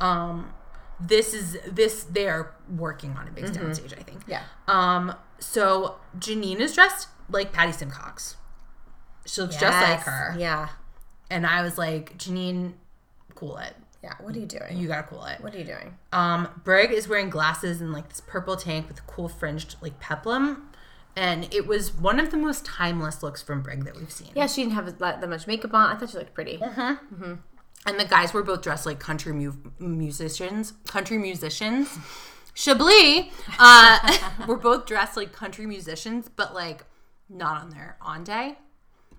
Um, this is this they are working on a big soundstage. I think. Mm-hmm. Yeah. Um. So Janine is dressed like Patty Simcox. She looks just like her. Yeah. And I was like, Janine, cool it. Yeah. What are you doing? You gotta cool it. what are you doing? Um, Brig is wearing glasses and like this purple tank with a cool fringed like peplum. And it was one of the most timeless looks from Brig that we've seen. Yeah, she didn't have that much makeup on. I thought she looked pretty. Mm-hmm. And the guys were both dressed like country mu- musicians. Country musicians. Chablis uh, [laughs] were both dressed like country musicians, but like not on their on day.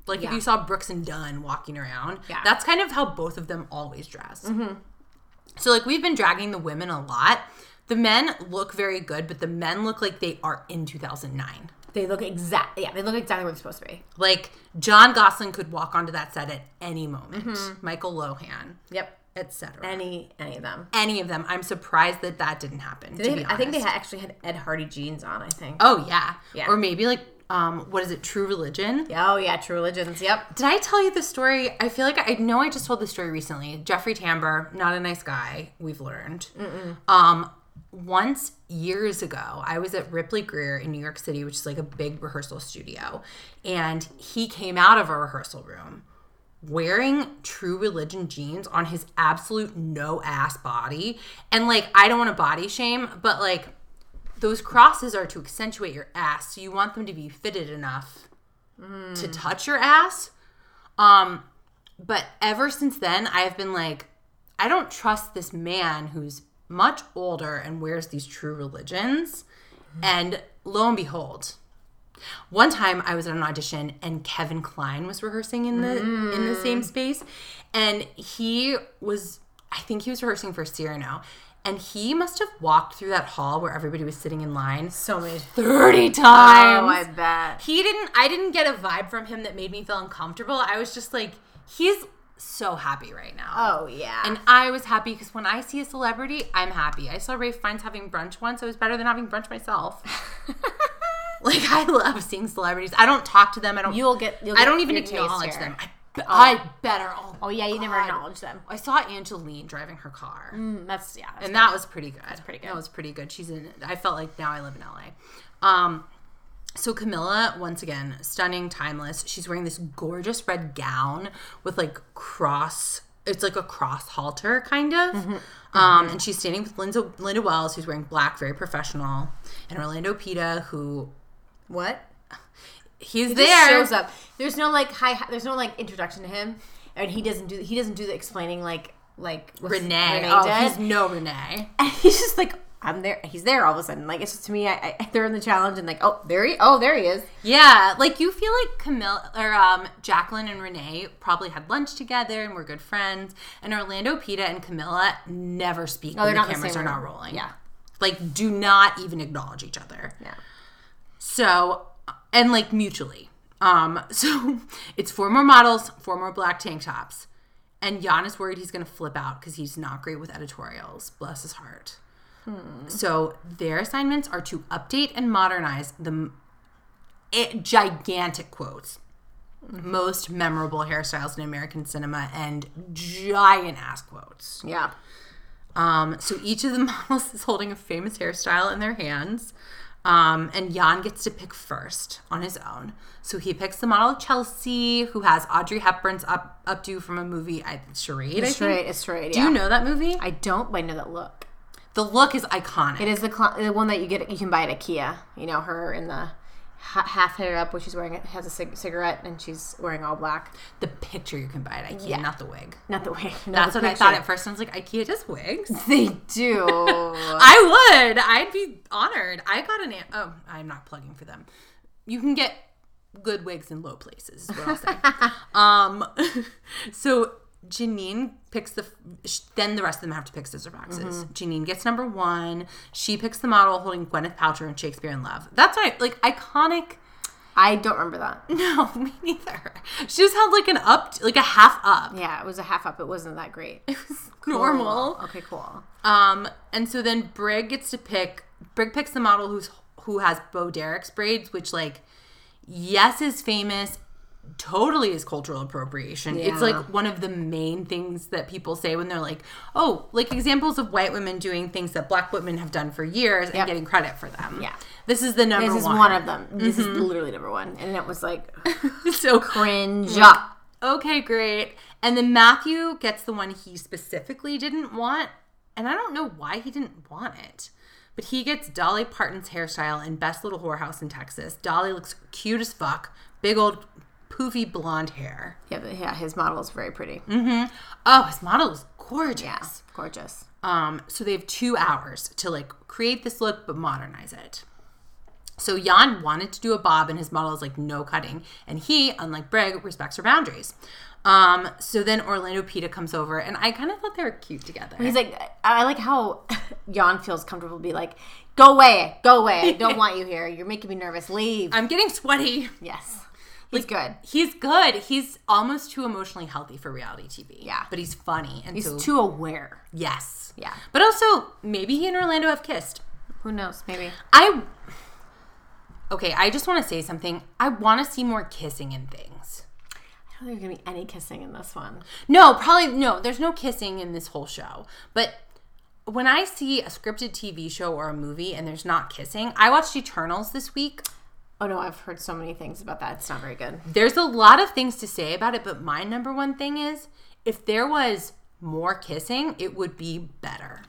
Like if you saw Brooks and Dunn walking around, Yeah. that's kind of how both of them always dress. Mm-hmm. So like we've been dragging the women a lot. The men look very good, but the men look like they are in 2009. They look exact. Yeah, they look exactly where they're supposed to be. Like Jon Gosselin could walk onto that set at any moment. Mm-hmm. Michael Lohan, Yep. etc. Any any of them. any of them. I'm surprised that that didn't happen. to They- I think they had, actually had Ed Hardy jeans on. I think. Oh yeah. Yeah. Or maybe like um what is it? True Religion. Oh yeah, True Religions. Yep. Did I tell you the story? I feel like I know I just told the story recently. Jeffrey Tambor, not a nice guy. We've learned. Um, once years ago, I was at Ripley Grier in New York City, which is like a big rehearsal studio, and he came out of a rehearsal room wearing True Religion jeans on his absolute no ass body, and like I don't want to body shame, but like those crosses are to accentuate your ass, so you want them to be fitted enough to hmm. touch your ass. Um, but ever since then, I have been like, I don't trust this man who's much older and wears these true religions. Hmm. And lo and behold, one time I was at an audition and Kevin Kline was rehearsing in the in the same hmm. space, and he was, I think he was rehearsing for Cyrano. And he must have walked through that hall where everybody was sitting in line So many. 30 times. Oh, I bet. He didn't I didn't get a vibe from him that made me feel uncomfortable. I was just like, he's so happy right now. Oh yeah. And I was happy because when I see a celebrity, I'm happy. I saw Ralph Fiennes having brunch once. It was better than having brunch myself. [laughs] like I love seeing celebrities. I don't talk to them. I don't. You'll get. You'll I don't even acknowledge them. I, be- I better. Oh, Oh yeah, you never God. acknowledge them. I saw Angeline driving her car. Mm, that's yeah. That's and that was pretty good. That's pretty good. That was pretty good. She's in. I felt like now I live in LA. Um, so Camilla, once again, stunning, timeless. She's wearing this gorgeous red gown with like cross. It's like a cross halter kind of. Mm-hmm. Um, and she's standing with Linda, Linda Wells, who's wearing black, very professional, and Orlando Pita, who what? He's He there. shows up. There's no like hi. hi- There's no like introduction to him, and he doesn't do. He doesn't do the explaining like like Renee. Renee oh, did. he's no Renee. [laughs] And he's just like I'm there. He's there all of a sudden. Like it's just to me, I, I they're in the challenge and like, oh, there he, oh, there he is. Yeah, like you feel like Camille or um, Jacqueline and Renee probably had lunch together and were good friends, and Orlando, Pita, and Camilla never speak No, when the in the cameras are not rolling. Yeah. like do not even acknowledge each other. Yeah. So, and like mutually. Um, [laughs] so it's four more models, four more black tank tops. And Jan is worried he's going to flip out because he's not great with editorials. Bless his heart. So their assignments are to update and modernize the it, gigantic quotes, most memorable hairstyles in American cinema, and giant ass quotes. Yeah. Um, so each of the [laughs] models is holding a famous hairstyle in their hands. Um, and Jan gets to pick first on his own. So he picks the model Chelsea, who has Audrey Hepburn's up updo from a movie, I, Charade. I It's think. straight. It's straight. Do you know that movie? I don't, but I know that look. the look is iconic. It is the cl- the one that you get. You can buy at IKEA. You know her in the ha- half hair up, where she's wearing it has a cig- cigarette and she's wearing all black. the picture you can buy at IKEA, Yeah. not the wig. Not the wig. [laughs] no, That's the what I thought at first. I was like, IKEA does wigs. [laughs] They do. [laughs] I would. I'd be honored. I got an. Oh, I'm not plugging for them. You can get good wigs in low places. Is what I'll say. um, so Janine picks the. Then the rest of them have to pick scissor boxes. Janine gets number one. She picks the model holding Gwyneth Paltrow and Shakespeare in Love. That's right. Like iconic. I don't remember that. [laughs] No, me neither. She just held like an up, like a half up. Yeah, it was a half up. It wasn't that great. Normal. [laughs] Cool. Normal. Okay, cool. Um, and so then Brig gets to pick. Brig picks the model who's who has Bo Derek's braids, which like, yes, is famous. Totally is cultural appropriation. It's like one of the main things that people say when they're like, "Oh, like examples of white women doing things that black women have done for years and getting credit for them." Yeah. this is the number This is one. one, of them. This is mm-hmm. literally number one, and it was like [laughs] so cringe up. okay, great. And then Matthew gets the one he specifically didn't want. And I don't know why he didn't want it. But he gets Dolly Parton's hairstyle in Best Little Whorehouse in Texas. Dolly looks cute as fuck. Big old poofy blonde hair. Yeah, but yeah, his model is very pretty. Mm-hmm. Oh, his model is gorgeous. Yeah, gorgeous. Um, so they have two hours to like create this look but modernize it. So Jan wanted to do a bob, and his model is like no cutting, and he, unlike Brig, respects her boundaries. Um, so then Orlando Pita comes over, and I kind of thought they were cute together. He's like, I like how [laughs] Jan feels comfortable to be like, go away, go away. I don't [laughs] want you here. You're making me nervous. Leave. I'm getting sweaty. yes, he's good. He's good. He's almost too emotionally healthy for reality TV. Yeah. but he's funny, and He's so too aware. yes, Yeah. But also, maybe he and Orlando have kissed. Who knows? Maybe. I okay. I just want to say something. I want to see more kissing in things. I don't think there's gonna be any kissing in this one. No, probably no. There's no kissing in this whole show. But when I see a scripted TV show or a movie and there's not kissing, I watched Eternals this week. Oh no, I've heard so many things about that. It's not very good. There's a lot of things to say about it, but my number one thing is if there was more kissing, it would be better.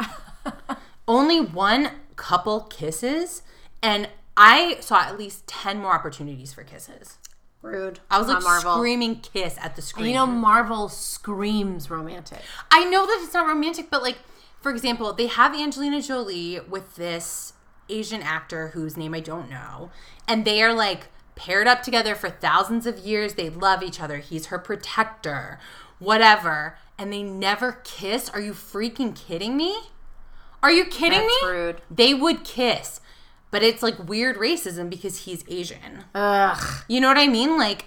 [laughs] Only one couple kisses, and I saw at least 10 more opportunities for kisses. Rude. I was like Marvel. screaming kiss at the screen. You know, Marvel screams romantic. I know that it's not romantic, but like, for example, they have Angelina Jolie with this Asian actor whose name I don't know, and they are like paired up together for thousands of years. They love each other. He's her protector, whatever, and they never kiss. Are you freaking kidding me? Are you kidding That's me? rude. They would kiss, but it's like weird racism because he's Asian. Ugh. You know what I mean? Like,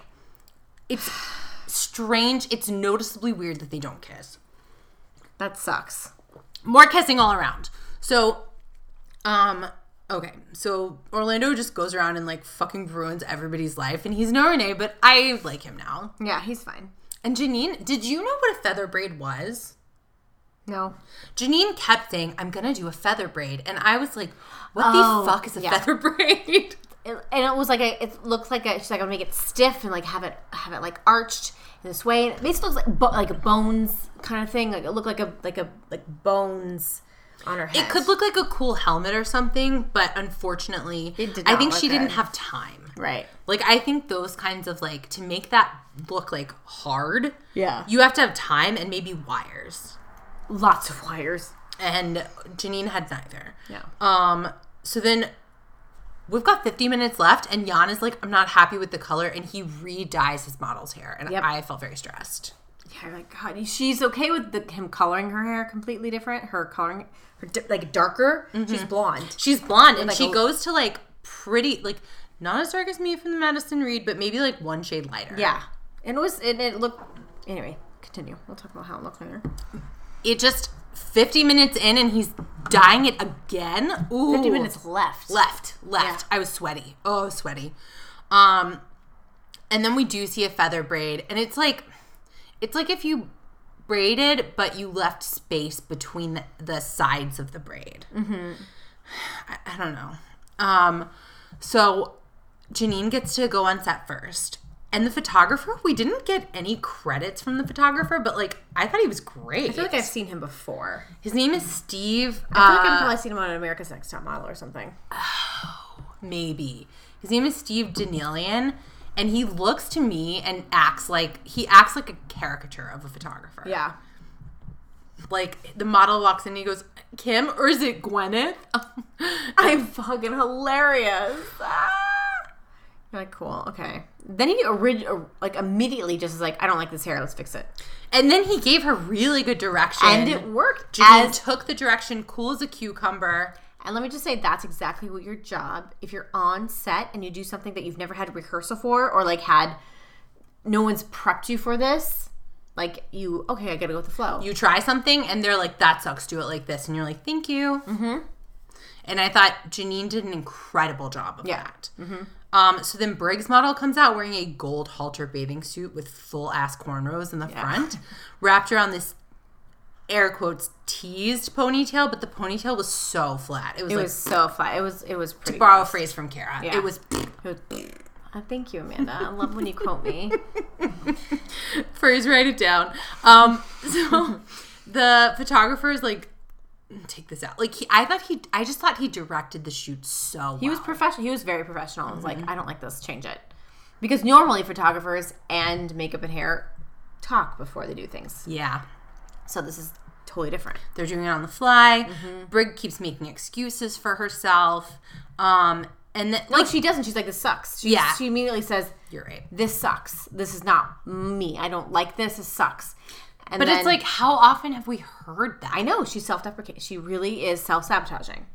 it's strange. It's noticeably weird that they don't kiss That sucks. more kissing all around. So, um, okay. So Orlando just goes around and like fucking ruins everybody's life, and he's no Renee, but I like him now. Yeah, he's fine. And Janine, did you know what a feather braid was? No. Janine kept saying, "I'm gonna do a feather braid," and I was like, "What Oh, the fuck is a yeah. feather [laughs] braid?" It, and it was like a, it looks like a, she's like, I'm gonna make it stiff and like have it, have it like arched in this way. And it basically looks like, bo- like a bones kind of thing. Like it looked like a, like a, like bones on her head. It could look like a cool helmet or something, but unfortunately, I think she didn't have time. Right. Like I think those kinds of like to make that look like hard, Yeah. you have to have time and maybe wires. Lots of wires. and Janine had neither. Yeah. Um. So then we've got 50 minutes left, and Jan is like, I'm not happy with the color, and he re-dyes his model's hair, and Yep. I felt very stressed. Yeah, like God, she's okay with the, him coloring her hair completely different. Her coloring, her di- like darker. She's blonde. She's blonde, and like she a- goes to like pretty, like not as dark as me from the Madison Reed, but maybe like one shade lighter. Yeah, and it was and it looked. Anyway, continue. We'll talk about how it looked later. It just 50 minutes in, and he's dying it again. Ooh. Fifty minutes left. left left i was sweaty oh was sweaty um and then we do see a feather braid and it's like it's like if you braided but you left space between the, sides of the braid mm-hmm. I, I don't know um so janine gets to go on set first and the photographer we didn't get any credits from the photographer but like i thought he was great I feel like I've seen him before. his name is steve I feel like uh, I've probably seen him on America's Next Top Model or something. [sighs] maybe. His name is Steve Danilian, and he looks to me and acts like he acts like a caricature of a photographer. Yeah. Like the model walks in and he goes, Kim, or is it Gwyneth? [laughs] I'm fucking hilarious. Ah. Like, cool, okay. Then he orig- or, like immediately just is like, I don't like this hair. Let's fix it. and then he gave her really good direction. And it worked. As took the direction, cool as a cucumber. And let me just say, that's exactly what your job. If you're on set and you do something that you've never had rehearsal for, or like had no one's prepped you for this, like you, okay, I gotta go with the flow. You try something and they're like, that sucks, do it like this. And you're like, thank you. Mm-hmm. And I thought Janine did an incredible job of Yeah. that. Um, so then Briggs model comes out wearing a gold halter bathing suit with full ass cornrows in the front, wrapped around this air quotes teased ponytail, but the ponytail was so flat. It was it like was so flat. It was it was pretty. borrow a phrase from Kara. Yeah. It was It was- [laughs] thank you, Amanda. I love when you quote me. [laughs] phrase write it down. Um, [laughs] so the photographer is like, take this out. Like he, I thought he, I just thought he directed the shoot so well. He was professional. He was very professional. I was like, I don't like this. Change it. Because normally photographers and makeup and hair talk before they do things. yeah. So this is totally different. They're doing it on the fly. Mm-hmm. Brig keeps making excuses for herself. Um, and then, Like like, she doesn't. She's like, this sucks. She, Yeah. She immediately says, you're right. this sucks. This is not me. I don't like this. This sucks. And But then- it's like, how often have we heard that? I know she's self-deprecating. She really is self-sabotaging.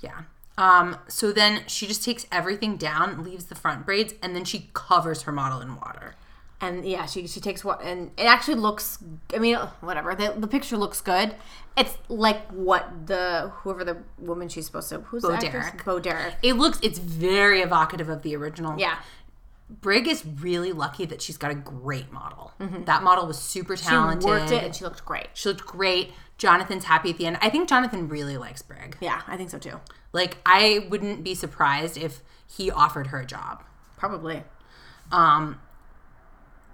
Yeah. Um, so then she just takes everything down, leaves the front braids, and then she covers her model in water. And yeah, she she takes what and it actually looks. I mean, whatever. The, the picture looks good. It's like what the whoever the woman she's supposed to who's Bo? Derek. Bo Derek. It looks, it's very evocative of the original. Yeah, Brig is really lucky that she's got a great model. That model was super talented. she worked it and she looked great. She looked great. Jonathan's happy at the end. I think Jonathan really likes Brig. Yeah, I think so too. Like, I wouldn't be surprised if he offered her a job. Probably. Um,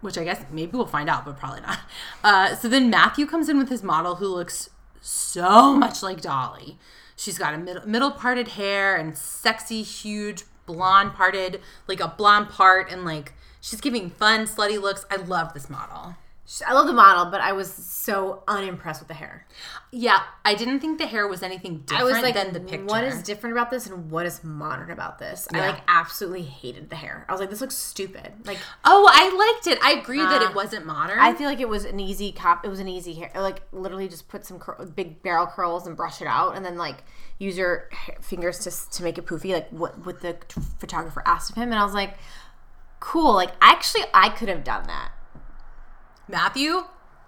which I guess maybe we'll find out, but probably not. Uh, so then Matthew comes in with his model who looks so much like Dolly. She's got a middle, middle parted hair and sexy, huge blonde parted, like a blonde part, and like she's giving fun, slutty looks. I love this model. I love the model, but I was so unimpressed with the hair. Yeah, I didn't think the hair was anything I different was like, than the picture. what is different about this and what is modern about this? I like absolutely hated the hair. I was like, this looks stupid. Like, oh, I liked it. I agree that Uh, it wasn't modern. I feel like it was an easy cop. It was an easy hair. Like literally, just put some cur- big barrel curls and brush it out, and then like use your fingers to to make it poofy, like what what the photographer asked of him. And I was like, cool. Like actually, I could have done that. Matthew,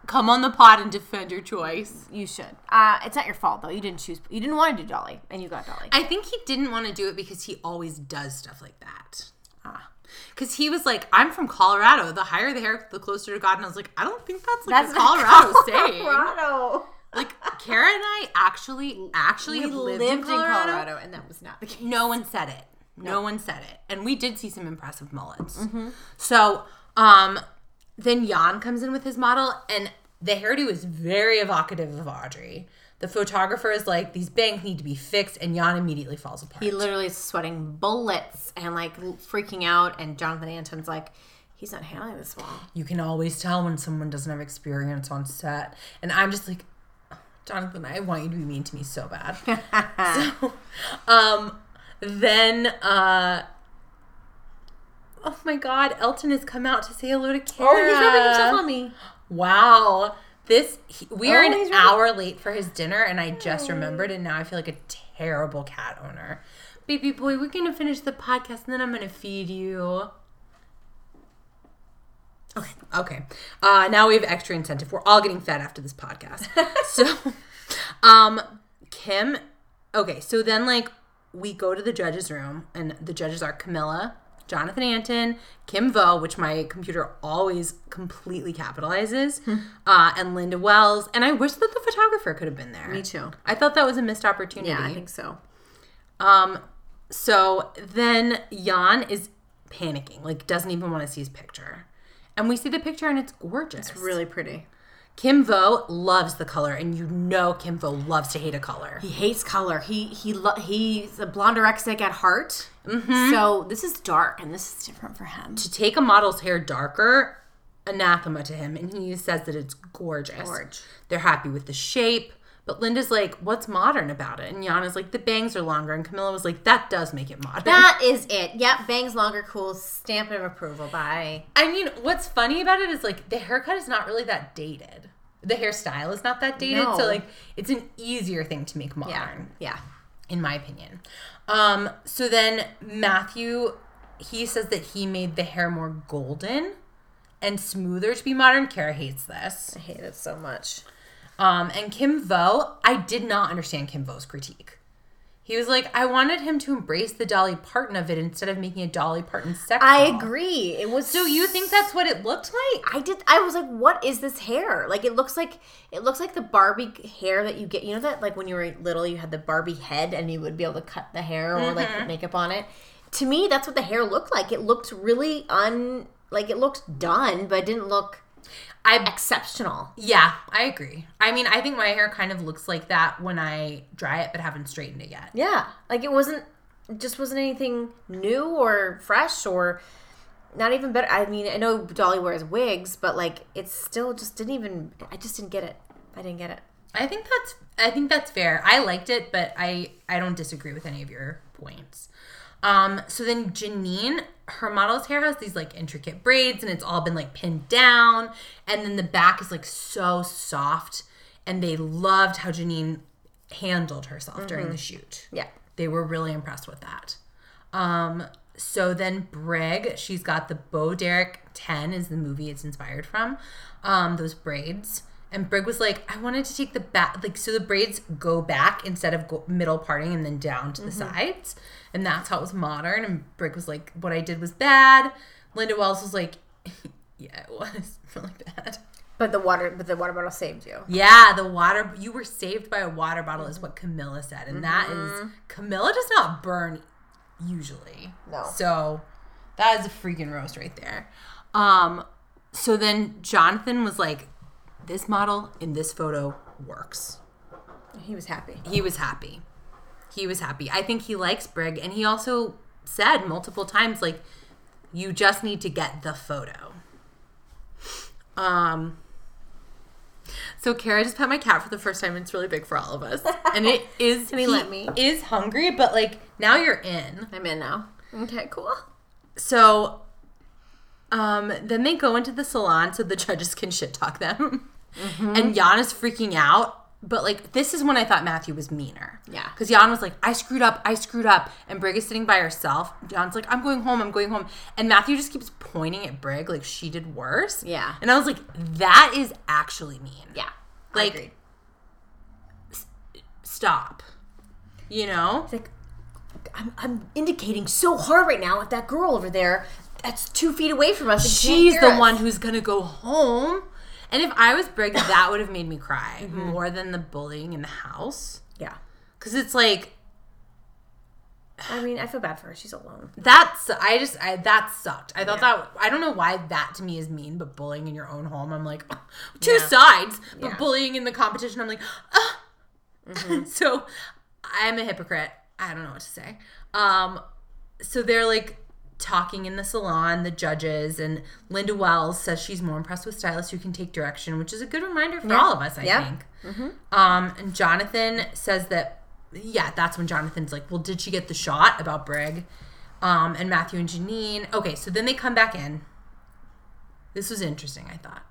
come on the pod and defend your choice. You should. Uh, it's not your fault though. You didn't choose. You didn't want to do Dolly, and you got Dolly. I think he didn't want to do it because he always does stuff like that. Ah. Because he was like, I'm from Colorado. The higher the hair, the closer to God. And I was like, I don't think that's like That's a Colorado saying. Colorado. [laughs] Like, Kara and I actually, actually We lived, in, Colorado. and that was not the case. No one said it. No one said it. And we did see some impressive mullets. Mm-hmm. So, um, then Jan comes in with his model, and the hairdo is very evocative of Audrey. The photographer is like, these bangs need to be fixed, and Jan immediately falls apart. He literally is sweating bullets and like freaking out. And Jonathan Antin's like, he's not handling this well. you can always tell when someone doesn't have experience on set. And I'm just like, Jonathan, I want you to be mean to me so bad. [laughs] [laughs] so, um, then, uh, oh my God, Elton has come out to say hello to Kara. Oh, he's rubbing himself on me. Wow. This he, we are Oh, an really- hour late for his dinner, and I just remembered, and now I feel like a terrible cat owner. Baby boy, we're gonna finish the podcast, and then I'm gonna feed you. Okay. Okay. Uh, now we have extra incentive. We're all getting fed after this podcast. [laughs] so, um, Kim. Okay, so then like we go to the judges' room, and the judges are Camilla, Jonathan Antin, Kim Vo, which my computer always completely capitalizes, uh, and Linda Wells. And I wish that the photographer could have been there. Me too. I thought that was a missed opportunity. Yeah, I think so. Um, so then Jan is panicking, like doesn't even want to see his picture. And we see the picture and it's gorgeous. It's really pretty. Kim Vo loves the color, and you know Kim Vo loves to hate a color. He hates color. He he lo- he's a blondorexic at heart. Mm-hmm. So this is dark, and this is different for him. To take a model's hair darker, anathema to him, and he says that it's gorgeous. Gorge. They're happy with the shape. But Linda's like, what's modern about it? And Yana's like, the bangs are longer. And Camilla was like, that does make it modern. That is it. Yep, bangs longer, cool. Stamp of approval. Bye. I mean, what's funny about it is like the haircut is not really that dated. The hairstyle is not that dated, No. so like it's an easier thing to make modern, Yeah, yeah. in my opinion. Um, so then Matthew, he says that he made the hair more golden and smoother to be modern. Kara hates this. I hate it so much. Um, and Kim Vo, I did not understand Kim Vo's critique. He was like, I wanted him to embrace the Dolly Parton of it instead of making a Dolly Parton sex. I doll." agree. It was So you think that's what it looked like? I did. I was like, "What is this hair? Like, it looks like it looks like the Barbie hair that you get. You know that like when you were little, you had the Barbie head, and you would be able to cut the hair or like put makeup on it. To me, that's what the hair looked like. It looked really un like it looked done, but it didn't look I exceptional. Yeah, I agree. I mean, I think my hair kind of looks like that when I dry it, but haven't straightened it yet. Yeah, like it wasn't. It just wasn't anything new or fresh or not even better. I mean, I know Dolly wears wigs, but like it still just didn't even. I just didn't get it. I didn't get it. I think that's I think that's fair. I liked it, but I I don't disagree with any of your points. Um, so then Janine, her model's hair has these like intricate braids, and it's all been like pinned down, and then the back is like so soft, and they loved how Janine handled herself during the shoot. Yeah. They were really impressed with that. Um, so then Brig, she's got the Bo Derek 10 is the movie it's inspired from. Um, those braids. And Brig was like, I wanted to take the back, like, so the braids go back instead of go, middle parting and then down to the mm-hmm. sides. And that's how it was modern. And Brig was like, what I did was bad. Linda Wells was like, [laughs] yeah, it was [laughs] really bad. But the water, but the water bottle saved you. Yeah, the water, you were saved by a water bottle, is mm-hmm. what Camilla said. And that is, mm-hmm. Camilla does not burn usually. No. So that is a freaking roast right there. Um, so then Jonathan was like, this model in this photo works. He was happy. He was happy. He was happy. I think he likes Brig, and he also said multiple times, like, you just need to get the photo. Um. So Kara just pet my cat for the first time. It's really big for all of us, [laughs] and it is. Can he let me? Is hungry, but like now you're in. I'm in now. Okay, cool. So, um, then they go into the salon so the judges can shit talk them. [laughs] Mm-hmm. And Jan is freaking out. But like, this is when I thought Matthew was meaner. Yeah. Because Jan was like, I screwed up, I screwed up. And Brig is sitting by herself. Jan's like, I'm going home, I'm going home. And Matthew just keeps pointing at Brig like she did worse. Yeah. And I was like, that is actually mean. Yeah. Like- agreed. Stop. You know? It's like I'm, I'm indicating so hard right now at that girl over there that's two feet away from us. she's the us. one who's gonna go home. And if I was Brig, [laughs] that would have made me cry Mm-hmm. more than the bullying in the house. Yeah. Because it's like I mean, I feel bad for her. She's alone. that's I just I that sucked. I thought Yeah. that I don't know why that to me is mean, but bullying in your own home, I'm like [laughs] two Yeah. sides. But Yeah. Mm-hmm. bullying in the competition, I'm like, ah. [laughs] so I'm a hypocrite. I don't know what to say. Um, so they're like talking in the salon, the judges, and Linda Wells says she's more impressed with stylists who can take direction, which is a good reminder for all of us, I Yeah. think. Um, and Jonathan says that, yeah, that's when Jonathan's like, well, did she get the shot about Brig? Um, and Matthew and Janine. Okay, so then they come back in. This was interesting, I thought.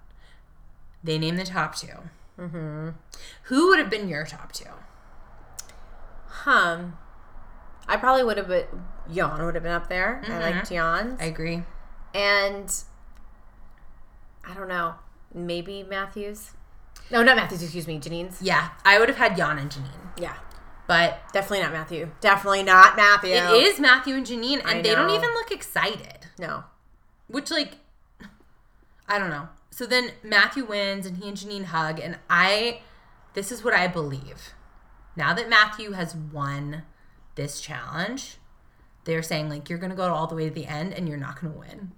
They name the top 2 Mm-hmm. Who would have been your top two? Huh. I probably would have been Jan would have been up there. I mm-hmm. liked Jan's. I agree. and I don't know. Maybe Matthews. No, not Matthews, excuse me, Janine's. Yeah, I would have had Jan and Janine. Yeah. But Definitely not Matthew. Definitely not Matthew. it is Matthew and Janine, and they don't even look excited. No. Which, like, [sighs] I don't know. So then Matthew wins, and he and Janine hug, and I, this is what I believe. Now that Matthew has won this challenge, they're saying, like, you're going to go all the way to the end, and you're not going to win.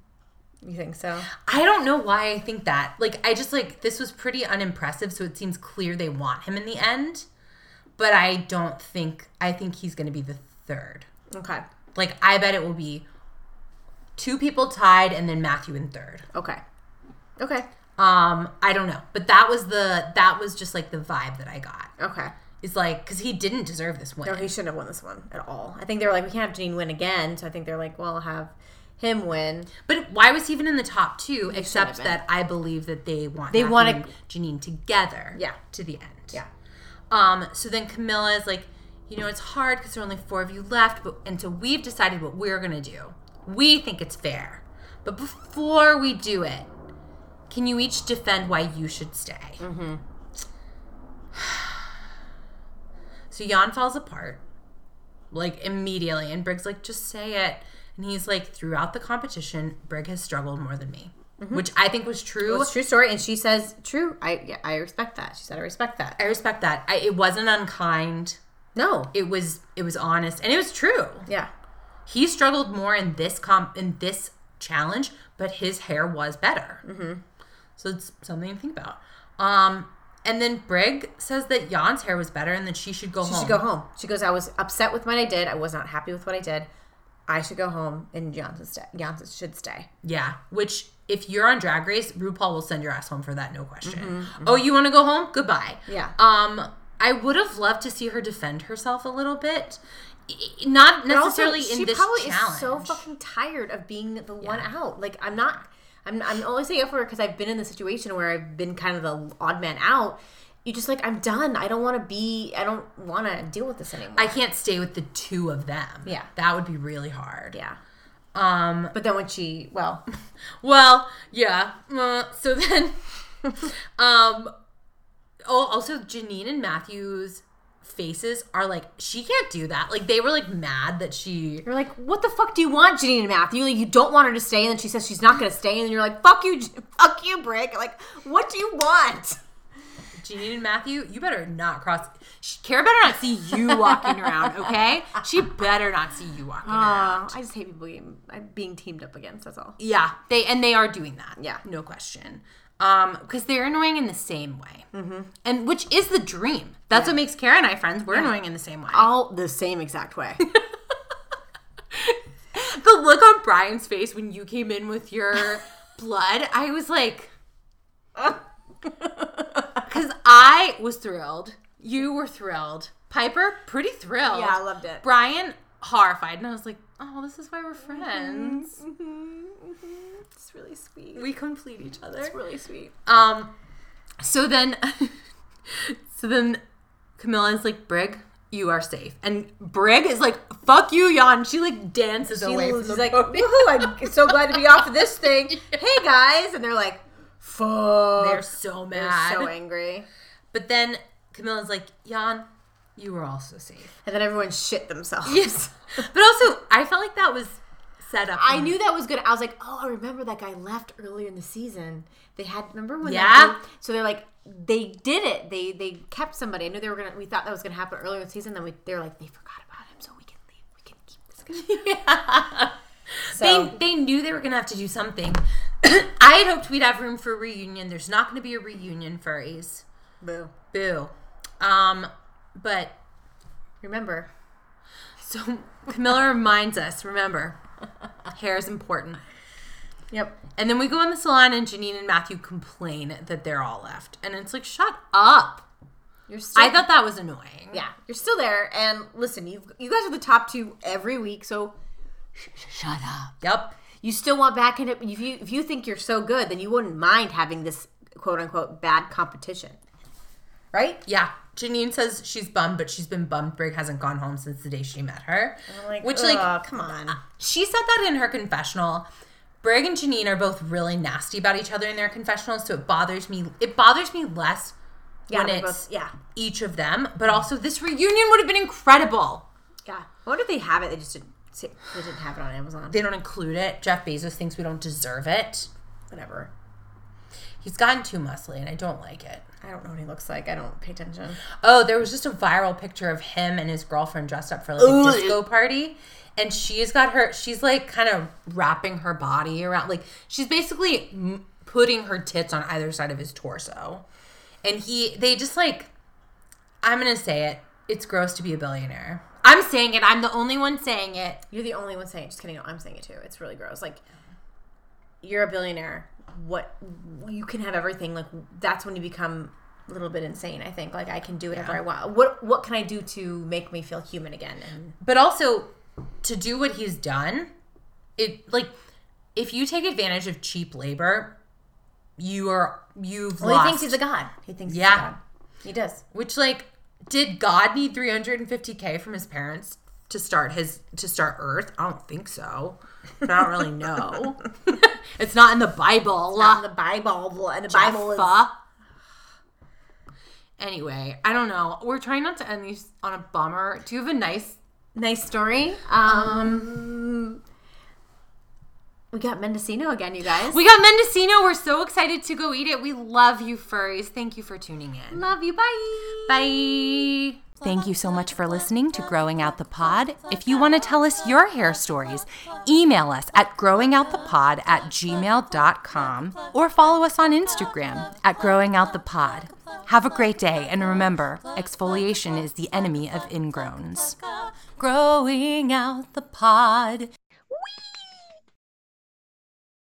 You think so? I don't know why I think that. Like, I just like this was pretty unimpressive, so it seems clear they want him in the end. But I don't think I think he's going to be the third. Okay. Like, I bet it will be two people tied, and then Matthew in third. Okay. Okay. Um, I don't know, but that was the that was just like the vibe that I got. Okay. It's like because he didn't deserve this win. No, he shouldn't have won this one at all. I think they were like, we can't have Janine win again. So I think they're like, well, I'll have him win. But why was he even in the top two? Except that I believe that they want They want Janine together. Yeah. To the end. Yeah. Um. So then Camilla is like, you know, it's hard because there are only four of you left, but and so we've decided what we're gonna do. We think it's fair, but before we do it, can you each defend why you should stay? Mm-hmm. So Jan falls apart, like immediately, and Briggs like, just say it. And he's like, throughout the competition, Brig has struggled more than me, which I think was true. It's a true story. And she says, true. I yeah, I respect that. She said, I respect that. I respect that. I, it wasn't unkind. No. It was it was honest, and it was true. Yeah. He struggled more in this comp in this challenge, but his hair was better. Mm-hmm. So it's something to think about. Um, and then Brig says that Jan's hair was better, and that she should go She home. should go home. She goes, I was upset with what I did. I was not happy with what I did. I should go home and Johnson stay. Johnson should stay. Yeah, which if you're on Drag Race, RuPaul will send your ass home for that, no question. Oh, you want to go home? Goodbye. Mm-hmm, Yeah. Um, I would have loved to see her defend herself a little bit, not also, necessarily she in this probably challenge. is so fucking tired of being the one out. Like I'm not. I'm. I'm only saying up for her because I've been in the situation where I've been kind of the odd man out. You just like I'm done. I don't want to be. I don't want to deal with this anymore. I can't stay with the two of them. Yeah. that would be really hard. yeah. Um. But then when she, well, [laughs] Well, yeah. Uh, so then, [laughs] um. Oh, also Janine and Matthew's faces are like she can't do that. Like they were like mad that she you're like, what the fuck do you want, Janine and Matthew? Like, you don't want her to stay, and then she says she's not going to stay, and then you're like, fuck you, fuck you, Brig. Like, what do you want? Janine and Matthew, you better not cross. She, Kara better not see you walking around, okay? She better not see you walking around. Uh, I just hate people being, being teamed up against. That's all. Yeah, they and they are doing that. Yeah. no question. Um, because they're annoying in the same way, mm-hmm. and which is the dream. That's what makes Kara and I friends. We're annoying in the same way. All the same exact way. [laughs] the look on Brian's face when you came in with your [laughs] blood, I was like, [laughs] because I was thrilled. You were thrilled. Piper, pretty thrilled. Yeah, I loved it. Brian, horrified. And I was like, oh, this is why we're mm-hmm, friends. Mm-hmm, mm-hmm. It's really sweet. We complete each other. It's really sweet. Um, so then, [laughs] so then Camilla's like, Brig, you are safe. And Brig is like, fuck you, Jan. She like dances She, away she's like, woohoo, I'm so glad to be off of this thing. [laughs] Hey guys, and they're like, fuck. They're so mad. They're so angry. But then Camilla's like, Jan, you were also safe. And then everyone shit themselves. Yes. [laughs] but also, I felt like that was set up. I knew that was good. I was like, oh, I remember that guy left earlier in the season. They had remember when Yeah. dude- so they're like they did it. They they kept somebody. I knew they were gonna we thought that was gonna happen earlier in the season, then we they were like, they forgot about him, so we can leave. We can keep this guy. [laughs] yeah. So They, they knew they were going to have to do something. [clears throat] I had hoped we'd have room for a reunion. There's not going to be a reunion, furries. boo. Boo. Um, but Remember. so Camilla reminds us, remember, Hair is important. Yep. And then we go in the salon, and Janine and Matthew complain that they're all left, and it's like, shut up. You're still, I thought that was annoying. yeah, you're still there. And listen, you you guys are the top two every week, so sh- sh- shut up. Yep. You still want back in it. If you if you think you're so good, then you wouldn't mind having this quote unquote bad competition, right? Yeah. Janine says she's bummed, but she's been bummed Brig hasn't gone home since the day she met her. Like, Which, like, come on. Uh, she said that in her confessional. Brig and Janine are both really nasty about each other in their confessionals, so it bothers me. It bothers me less Yeah, when it's both- yeah. each of them, but also this reunion would have been incredible. Yeah. I wonder if they have it. They just didn't. They didn't have it on Amazon. They don't include it. Jeff Bezos thinks we don't deserve it. Whatever. He's gotten too muscly, and I don't like it. I don't know what he looks like. I don't pay attention. Oh, there was just a viral picture of him and his girlfriend dressed up for like a disco party. And she's got her, she's like kind of wrapping her body around, like she's basically m- putting her tits on either side of his torso. And he, they just like, I'm going to say it, it's gross to be a billionaire. I'm saying it. I'm the only one saying it. You're the only one saying it. Just kidding. No, I'm saying it too. It's really gross. Like, you're a billionaire. What you can have everything. Like that's when you become a little bit insane. I think. Like I can do whatever I want. What What can I do to make me feel human again? And But also, to do what he's done, it like, if you take advantage of cheap labor, you are, you've well, lost. he thinks he's a god. He thinks Yeah. he's a god. He does. Which like did God need 350k from his parents to start his to start Earth? I don't think so. But [laughs] I don't really know. [laughs] it's not in the Bible. Not in the Bible. And the Bible is. Anyway, I don't know. We're trying not to end these on a bummer. Do you have a nice Nice story. Um, we got Mendocino again, you guys. We got Mendocino. We're so excited to go eat it. We love you furries. Thank you for tuning in. love you. Bye. Bye. Thank you so much for listening to Growing Out the Pod. If you want to tell us your hair stories, email us at growingoutthepod at gmail.com or follow us on Instagram at growingoutthepod. Have a great day, and remember, exfoliation is the enemy of ingrowns. Growing out the pod.